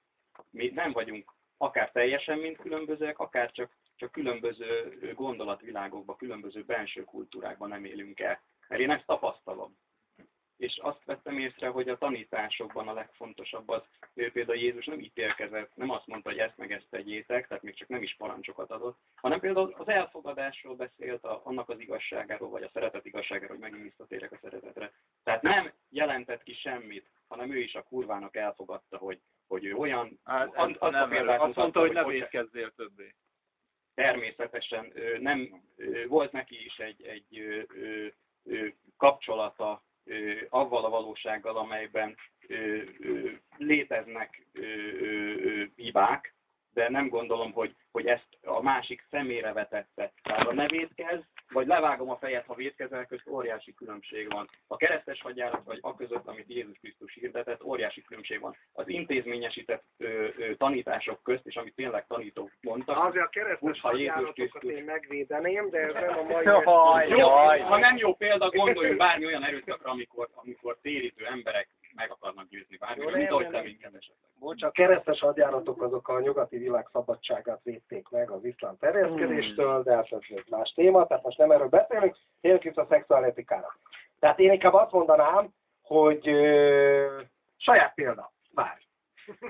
mi nem vagyunk akár teljesen mind különbözőek, akár csak, csak különböző gondolatvilágokban, különböző belső kultúrákban nem élünk el. Mert én ezt tapasztalom. És azt vettem észre, hogy a tanításokban a legfontosabb az, ő például Jézus nem ítélkezett, nem azt mondta, hogy ezt meg ezt tegyétek, tehát még csak nem is parancsokat adott, hanem például az elfogadásról beszélt, a, annak az igazságáról, vagy a szeretet igazságáról, hogy megint visszatérek a szeretetre. Tehát nem jelentett ki semmit, hanem ő is a kurvának elfogadta, hogy, hogy ő olyan, Hát, az- ez azt a nem, példát azt mondta, hogy ne hogy védkezzél többé. Természetesen nem volt neki is egy, egy kapcsolata avval a valósággal, amelyben léteznek hibák, de nem gondolom, hogy, hogy ezt a másik szemére vetette. Tehát a ne védkezz, vagy levágom a fejet, ha védkezel, közt óriási különbség van. A keresztes hadjárat, vagy a között, amit Jézus Krisztus hirdetett, óriási különbség van. Az intézményesített ö, ö, tanítások közt, és amit tényleg tanítók mondtak, Azért a keresztes ha Jézus Krisztus- én megvédeném, de ez nem a mai... Jaj, jó, jaj. ha nem jó példa, gondoljunk bármi olyan erőszakra, amikor, amikor térítő emberek meg akarnak győzni bármi, Jó, mint ahogy te minket esetleg. Bocs, a keresztes hadjáratok azok a nyugati világ szabadságát védték meg az iszlám terjeszkedéstől, de hát ez egy más téma, tehát most nem erről beszélünk, tényleg itt a szexuáletikára. Tehát én inkább azt mondanám, hogy ö, saját példa, várj,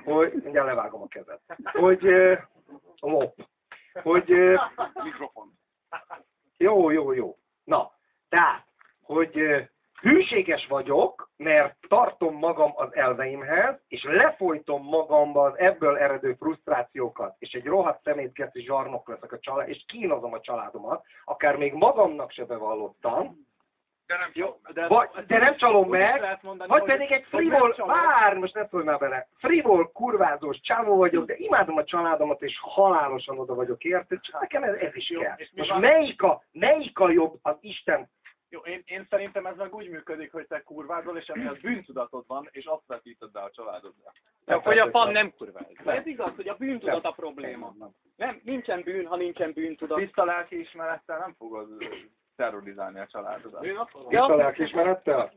hogy mindjárt levágom a kezed, hogy ö, ó, hogy ö, Mikrofon. jó, jó, jó. Na, tehát, hogy hűséges vagyok, mert tartom magam az elveimhez, és lefolytom magamba az ebből eredő frusztrációkat, és egy rohadt szemétkezti zsarnok leszek a család, és kínozom a családomat, akár még magamnak se bevallottam, De nem Jó, de, vagy, de nem csalom meg, mondani, vagy pedig egy frivol, vár, most ne szólj már bele, frivol, kurvázós csávó vagyok, de imádom a családomat, és halálosan oda vagyok érte, csak nekem ez, ez is Jó, kell. Most melyik a, melyik a jobb az Isten Jó, én, én szerintem ez meg úgy működik, hogy te kurvázol, és emiatt bűntudatod van, és azt vetíted be a családodra. Csak hogy a fan nem kurváz. Ez igaz, hogy a bűntudat a probléma. Nem, nincsen bűn, ha nincsen bűntudat. Tiszta lelki ismerettel nem fogod terrorizálni a családodat. Tiszta lelkiismerettel?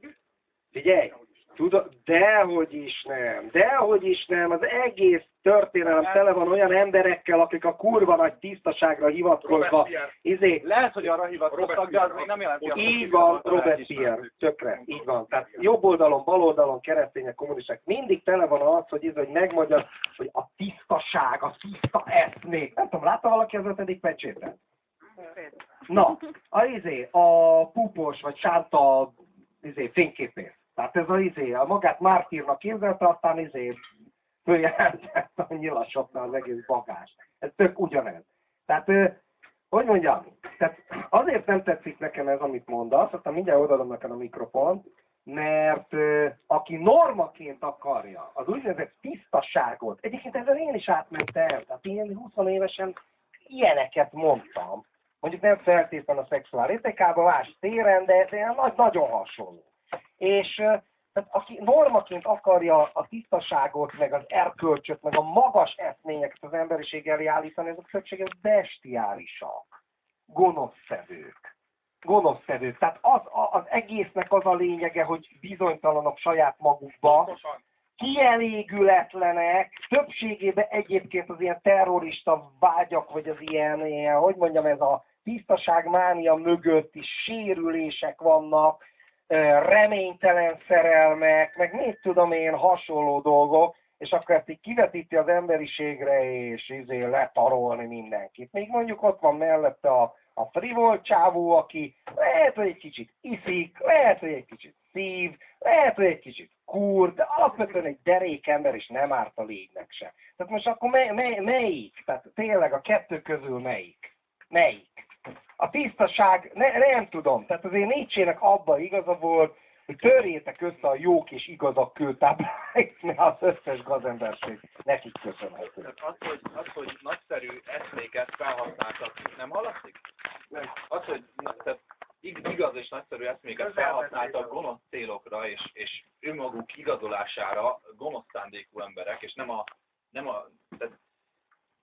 Figyelj, tudod, dehogy is nem, dehogy is nem, az egész történelem tele van olyan emberekkel, akik a kurva nagy tisztaságra hivatkozva, izé, Lehet, hogy arra hivatkoztak, de az még nem jelenti így van Robert. Pierre, tökre, így van. Tehát jobb oldalon, bal oldalon, keresztények, kommunisták, mindig tele van az, hogy, ez, hogy megmagyar, hogy a tisztaság, a tiszta eszmék. Nem tudom, látta valaki az ötödik pecsétet? Na, a izé, a pupos vagy sánta izé, fényképész. Tehát ez a izé, a magát mártírnak képzelte, aztán izé a nyilasoknál az egész bagást. Ez tök ugyanez. Tehát, hogy mondjam, tehát azért nem tetszik nekem ez, amit mondasz, aztán mindjárt odaadom neked a mikrofont, mert aki normaként akarja az úgynevezett tisztaságot, egyébként ezzel én is átmentem, tehát én 20 évesen ilyeneket mondtam, mondjuk nem feltétlenül a szexuális etikában, más téren, de, de nagy, nagyon hasonló. És tehát aki normaként akarja a tisztaságot, meg az erkölcsöt, meg a magas eszményeket az emberiség elé állítani, azok többsége bestiálisak, gonoszszevők. Gonoszszevők. Tehát az, az egésznek az a lényege, hogy bizonytalanok saját magukba, kielégületlenek, többségében egyébként az ilyen terrorista vágyak, vagy az ilyen, ilyen hogy mondjam, ez a tisztaságmánia mögött is sérülések vannak, reménytelen szerelmek, meg mit tudom én, hasonló dolgok, és akkor ezt így kivetíti az emberiségre, és izé letarolni mindenkit. Még mondjuk ott van mellette a, a frivol csávó, aki lehet, hogy egy kicsit iszik, lehet, hogy egy kicsit szív, lehet, hogy egy kicsit kur, de alapvetően egy derék ember, és nem árt a légnek se. Tehát most akkor mely, mely, melyik? Tehát tényleg a kettő közül melyik? Melyik? A tisztaság, ne, nem tudom, tehát azért Nietzsének abban igaza volt, hogy törjétek össze a jók és igazak kőtábláit, mert az összes gazemberség nekik köszönhető. Tehát az, hogy, az, hogy nagyszerű eszméket felhasználtak, nem hallatszik? Nem. Az, hogy na, tehát ig- igaz és nagyszerű eszméket felhasználtak gonosz célokra és, és önmaguk igazolására gonosz szándékú emberek, és nem a, nem a tehát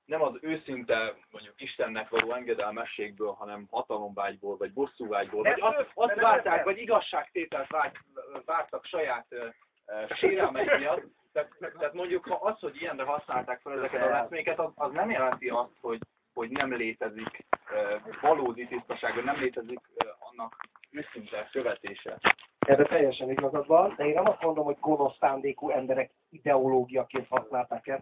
nem az őszinte, mondjuk Istennek való engedelmességből, hanem hatalomvágyból, vagy bosszúvágyból, vagy azt, azt várták, vagy igazságtételt vágy, vártak saját ö, sérelmeik miatt. Tehát, tehát mondjuk, ha az, hogy ilyenre használták fel ezeket az eszméket, az, az nem jelenti azt, hogy, hogy nem létezik ö, valódi tisztaság, vagy nem létezik ö, annak őszinte követése. Ebben teljesen igazad van, de én nem azt mondom, hogy gonosz szándékú emberek ideológiaként használták ezt.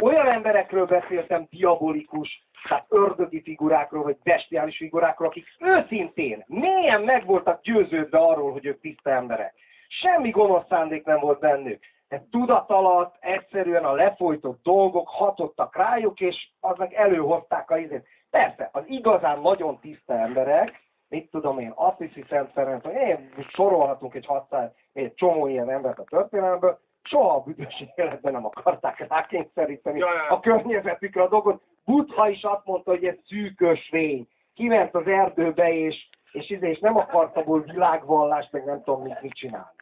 Olyan emberekről beszéltem, diabolikus, tehát ördögi figurákról, vagy bestiális figurákról, akik őszintén, mélyen meg voltak győződve arról, hogy ők tiszta emberek. Semmi gonosz szándék nem volt bennük. de tudat alatt egyszerűen a lefolytott dolgok hatottak rájuk, és aznak előhozták a izét. Persze, az igazán nagyon tiszta emberek, mit tudom én, Assisi Szent Ferenc, vagy én sorolhatunk egy 600, egy csomó ilyen embert a történelemből, soha a büdös életben nem akarták rákényszeríteni Ja, ja. a környezetükre a dolgot. Buddha is azt mondta, hogy ez szűkös rény. Kiment az erdőbe, és, és, izé, és nem akart abból világvallást, meg nem tudom mit, mit csinálni.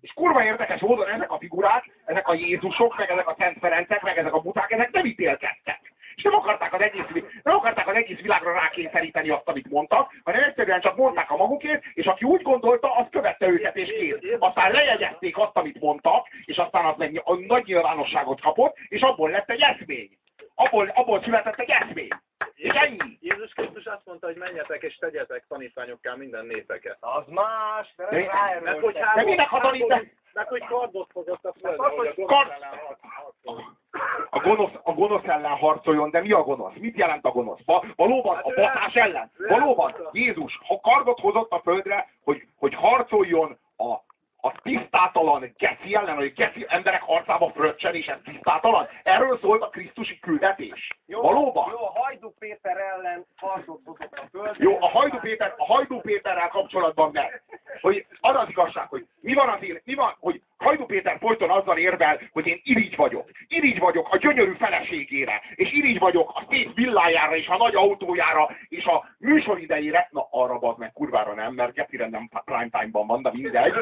És kurva érdekes módon ezek a figurák, ezek a Jézusok, meg ezek a Szent Ferencek, meg ezek a buták, ezek nem ítélkeztek. És nem akarták az egész, nem akarták az egész világra rákényszeríteni azt, amit mondtak, hanem egyszerűen csak mondták a magukét, és aki úgy gondolta, az követte őket és kész. Aztán lejegyezték azt, amit mondtak, és aztán az meg nagy nyilvánosságot kapott, és abból lett egy eszmény. Abból, abból született egy eszmény. Jézus Krisztus azt mondta, hogy menjetek és tegyetek tanítványokká minden népeket. Az más, de nem ráerőltek. Mert hogy tanít- Meg hogy kardot hozott a földre, a gonosz kard- ellen harcoljon. A gonosz, a gonosz ellen harcoljon, de mi a gonosz? Mit jelent a gonosz? Va, valóban a batás ellen? Valóban Jézus ha kardot hozott a földre, hogy, hogy harcoljon a, a tisztátalan geci ellen, hogy geci emberek harcába fröccsen, és ez tisztátalan? Erről szólt a Krisztusi küldetés. Valóban? Jó, a Hajdú Péter ellen harcot hozott a földre. Jó, a Hajdú, Péter, a Hajdú Péterrel kapcsolatban meg, hogy az az igazság, hogy mi van az én, mi van, hogy Hajdú Péter folyton azzal érvel, hogy én irigy vagyok. Irigy vagyok a gyönyörű feleségére, és irigy vagyok a szép villájára, és a nagy autójára, és a műsor idejére, na arra az meg kurvára nem, mert Getire nem prime time-ban van, de mindegy.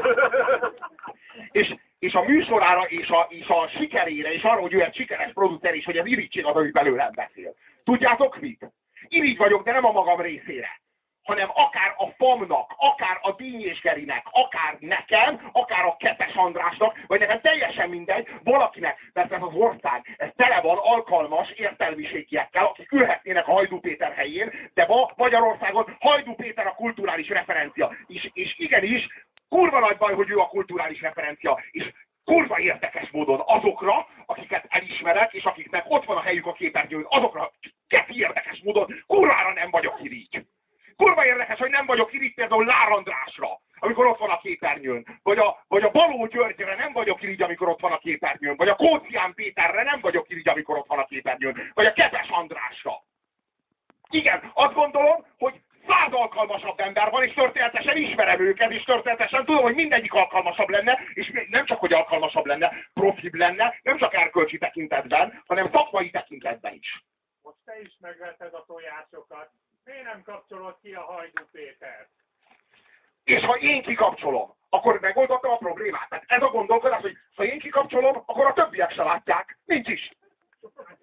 És, és a műsorára, és a, és a sikerére, és arra, hogy ő egy sikeres producer, és hogy ez irigység az, ami belőlem beszél. Tudjátok mit? Irigy vagyok, de nem a magam részére hanem akár a famnak, akár a Díny és Gerinek, akár nekem, akár a Kepes Andrásnak, vagy nekem teljesen mindegy, valakinek, mert ez az ország, ez tele van alkalmas értelmiségiekkel, akik ülhetnének a Hajdú Péter helyén, de ma Magyarországon Hajdú Péter a kulturális referencia. És, és igenis, kurva nagy baj, hogy ő a kulturális referencia, és kurva érdekes módon azokra, akiket elismerek, és akiknek ott van a helyük a képernyőn, azokra keti érdekes módon kurvára nem vagyok irigy. Kurva érdekes, hogy nem vagyok irigy például Lár Andrásra, amikor ott van a képernyőn. Vagy a, vagy a Baló Györgyre nem vagyok irigy, amikor ott van a képernyőn. Vagy a Kócián Péterre nem vagyok irigy, amikor ott van a képernyőn. Vagy a Kepes Andrásra. Igen, azt gondolom, hogy száz alkalmasabb ember van, és történetesen ismerem őket, és történetesen tudom, hogy mindegyik alkalmasabb lenne, és nem csak, hogy alkalmasabb lenne, profibb lenne, nem csak erkölcsi tekintetben, hanem szakmai tekintetben is. Most te is megveted a tojásokat. Miért nem kapcsolod ki a Hajdú Pétert? És ha én kikapcsolom, akkor megoldottam a problémát. Tehát ez a gondolkodás, hogy ha én kikapcsolom, akkor a többiek se látják. Nincs is.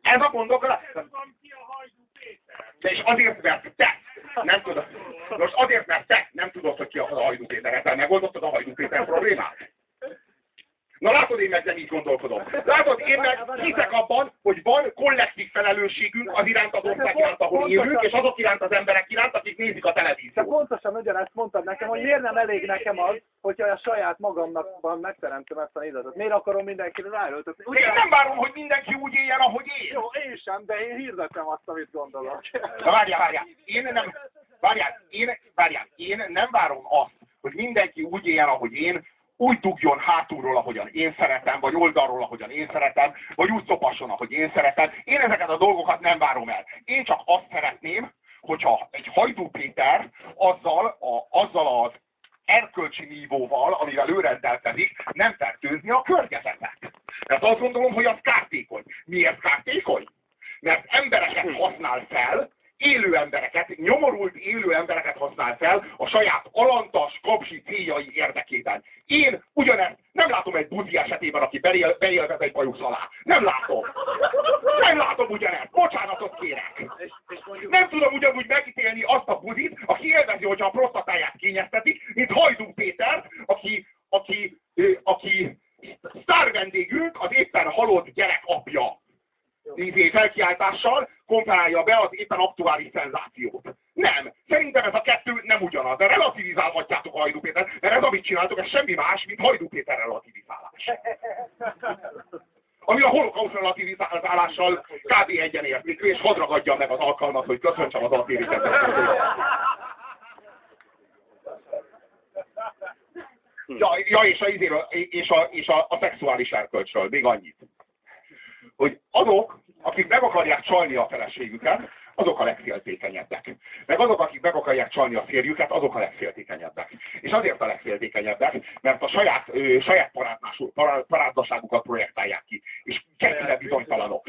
Ez a gondolkodás. Ez van ki a Hajdú Péter? De és azért, mert te nem tudod. Most azért, mert te nem tudod, hogy ki a Hajdú Péter. Ezzel megoldottad a Hajdú Péter problémát. Na látod, én meg nem így gondolkodom. Látod, én meg hiszek abban, hogy van kollektív felelősségünk az iránt az ország iránt, ahol élünk, és azok iránt az emberek iránt, akik nézik a Te televíziót. pontosan ugyanezt mondtad nekem, hogy miért nem elég nekem az, hogyha a saját magamnak megteremtem ezt a nézetet. Miért akarom mindenkire ráöltetni? De én nem várom, hogy mindenki úgy éljen, ahogy én. Jó, én sem, de én hirdetem azt, amit gondolok. Na várjál, várjál. Én nem, várjál, én, várjál, én nem várom azt, hogy mindenki úgy éljen, ahogy én, úgy dugjon hátulról, ahogyan én szeretem, vagy oldalról, ahogyan én szeretem, vagy úgy szopasson, ahogy én szeretem. Én ezeket a dolgokat nem várom el. Én csak azt szeretném, hogyha egy Hajdú Péter azzal, a, azzal az erkölcsi nívóval, amivel ő rendelkezik, nem fertőzni a környezetet. Mert azt gondolom, hogy az kártékony. Miért kártékony? Mert embereket használ fel, élő embereket, nyomorult élő embereket használ fel a saját alantas, kapsi céljai érdekében. Én ugyanezt nem látom egy buzi esetében, aki beél, beélvez egy bajusz alá. Nem látom. Nem látom ugyanezt. Bocsánatot kérek. Nem tudom ugyanúgy megítélni azt a buzit, aki élvezi, hogyha a prostatáját kényeztetik, mint Hajdú Péter, aki, aki, aki sztár vendégünk, az éppen halott gyerek apja felkiáltással konferálja be az éppen aktuális szenzációt. Nem. Szerintem ez a kettő nem ugyanaz. De relativizálhatjátok Hajdú Péter, mert ez, amit csináltok, ez semmi más, mint Hajdú Péter relativizálás. Ami a holokauszt relativizálással kb. egyenértékű, és hadd ragadja meg az alkalmat, hogy köszöntsem az altéri Ja, ja és, a, és, a, és a, a szexuális erkölcsről, még annyit. Hogy azok, akik meg akarják csalni a feleségüket, azok a legféltékenyebbek. Meg azok, akik meg akarják csalni a férjüket, azok a legféltékenyebbek. És azért a legféltékenyebbek, mert a saját, ö, saját parádnaságukat projektálják ki. És kettőre bizonytalanok.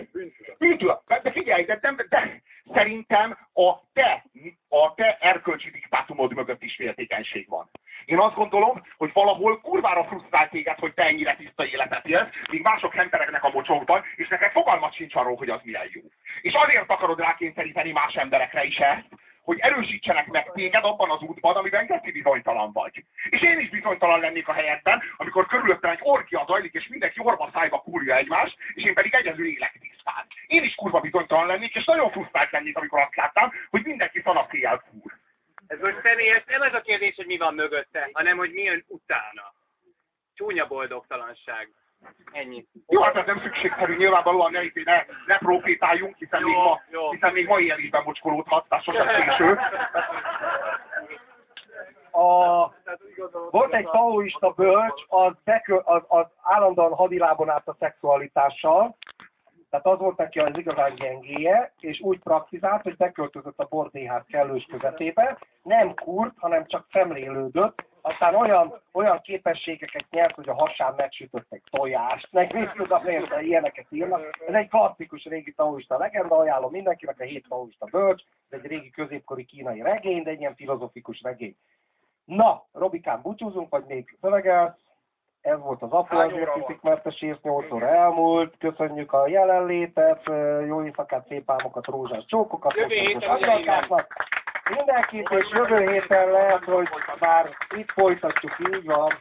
Bűntudat. De figyelj, de, de, de szerintem a te, a te erkölcsi diktátumod mögött is féltékenység van. Én azt gondolom, hogy valahol kurvára frusztrál téged, hogy te ennyire tiszta életet élsz, míg mások hemperegnek a mocsokban, és neked fogalmat sincs arról, hogy az milyen jó. És azért akarod rákényszeríteni más emberekre is ezt, hogy erősítsenek meg téged abban az útban, amiben geci bizonytalan vagy. És én is bizonytalan lennék a helyetben, amikor körülöttem egy orgia zajlik, és mindenki orva szájba kúrja egymást, és én pedig egyedül élek tisztán. Én is kurva bizonytalan lennék, és nagyon frusztrált lennék, amikor azt láttam, hogy mindenki szanaszéjjel kúr. Ez most személyes, nem ez a kérdés, hogy mi van mögötte, hanem hogy mi jön utána. Csúnya boldogtalanság. Ennyi. Jó, hát ez nem szükségszerű, nyilvánvalóan ne, ne, ne profétáljunk, hiszen, Jó, még ma, jó. hiszen még mai élésben mocskolódhat, tehát sosem késő. A, volt egy taoista bölcs, az, bekö, az, az állandóan hadilábon állt a szexualitással, tehát az volt neki az igazán gyengéje, és úgy praxizált, hogy beköltözött a bordéház kellős közepébe, nem kurt, hanem csak szemlélődött, aztán olyan, olyan képességeket nyert, hogy a hasán megsütött egy tojást, meg mit tudom én, ilyeneket írnak. Ez egy klasszikus régi taoista legenda, ajánlom mindenkinek a hét taoista bölcs, ez egy régi középkori kínai regény, de egy ilyen filozofikus regény. Na, Robikán búcsúzunk, vagy még szövegelsz? Ez volt az Hány azért a sírsz 8 óra elmúlt. Köszönjük a jelenlétet, jó éjszakát, szép álmokat, rózsás csókokat, Jövő héten. Mindenkit, és jövő héten lehet, hogy már itt folytatjuk, így van.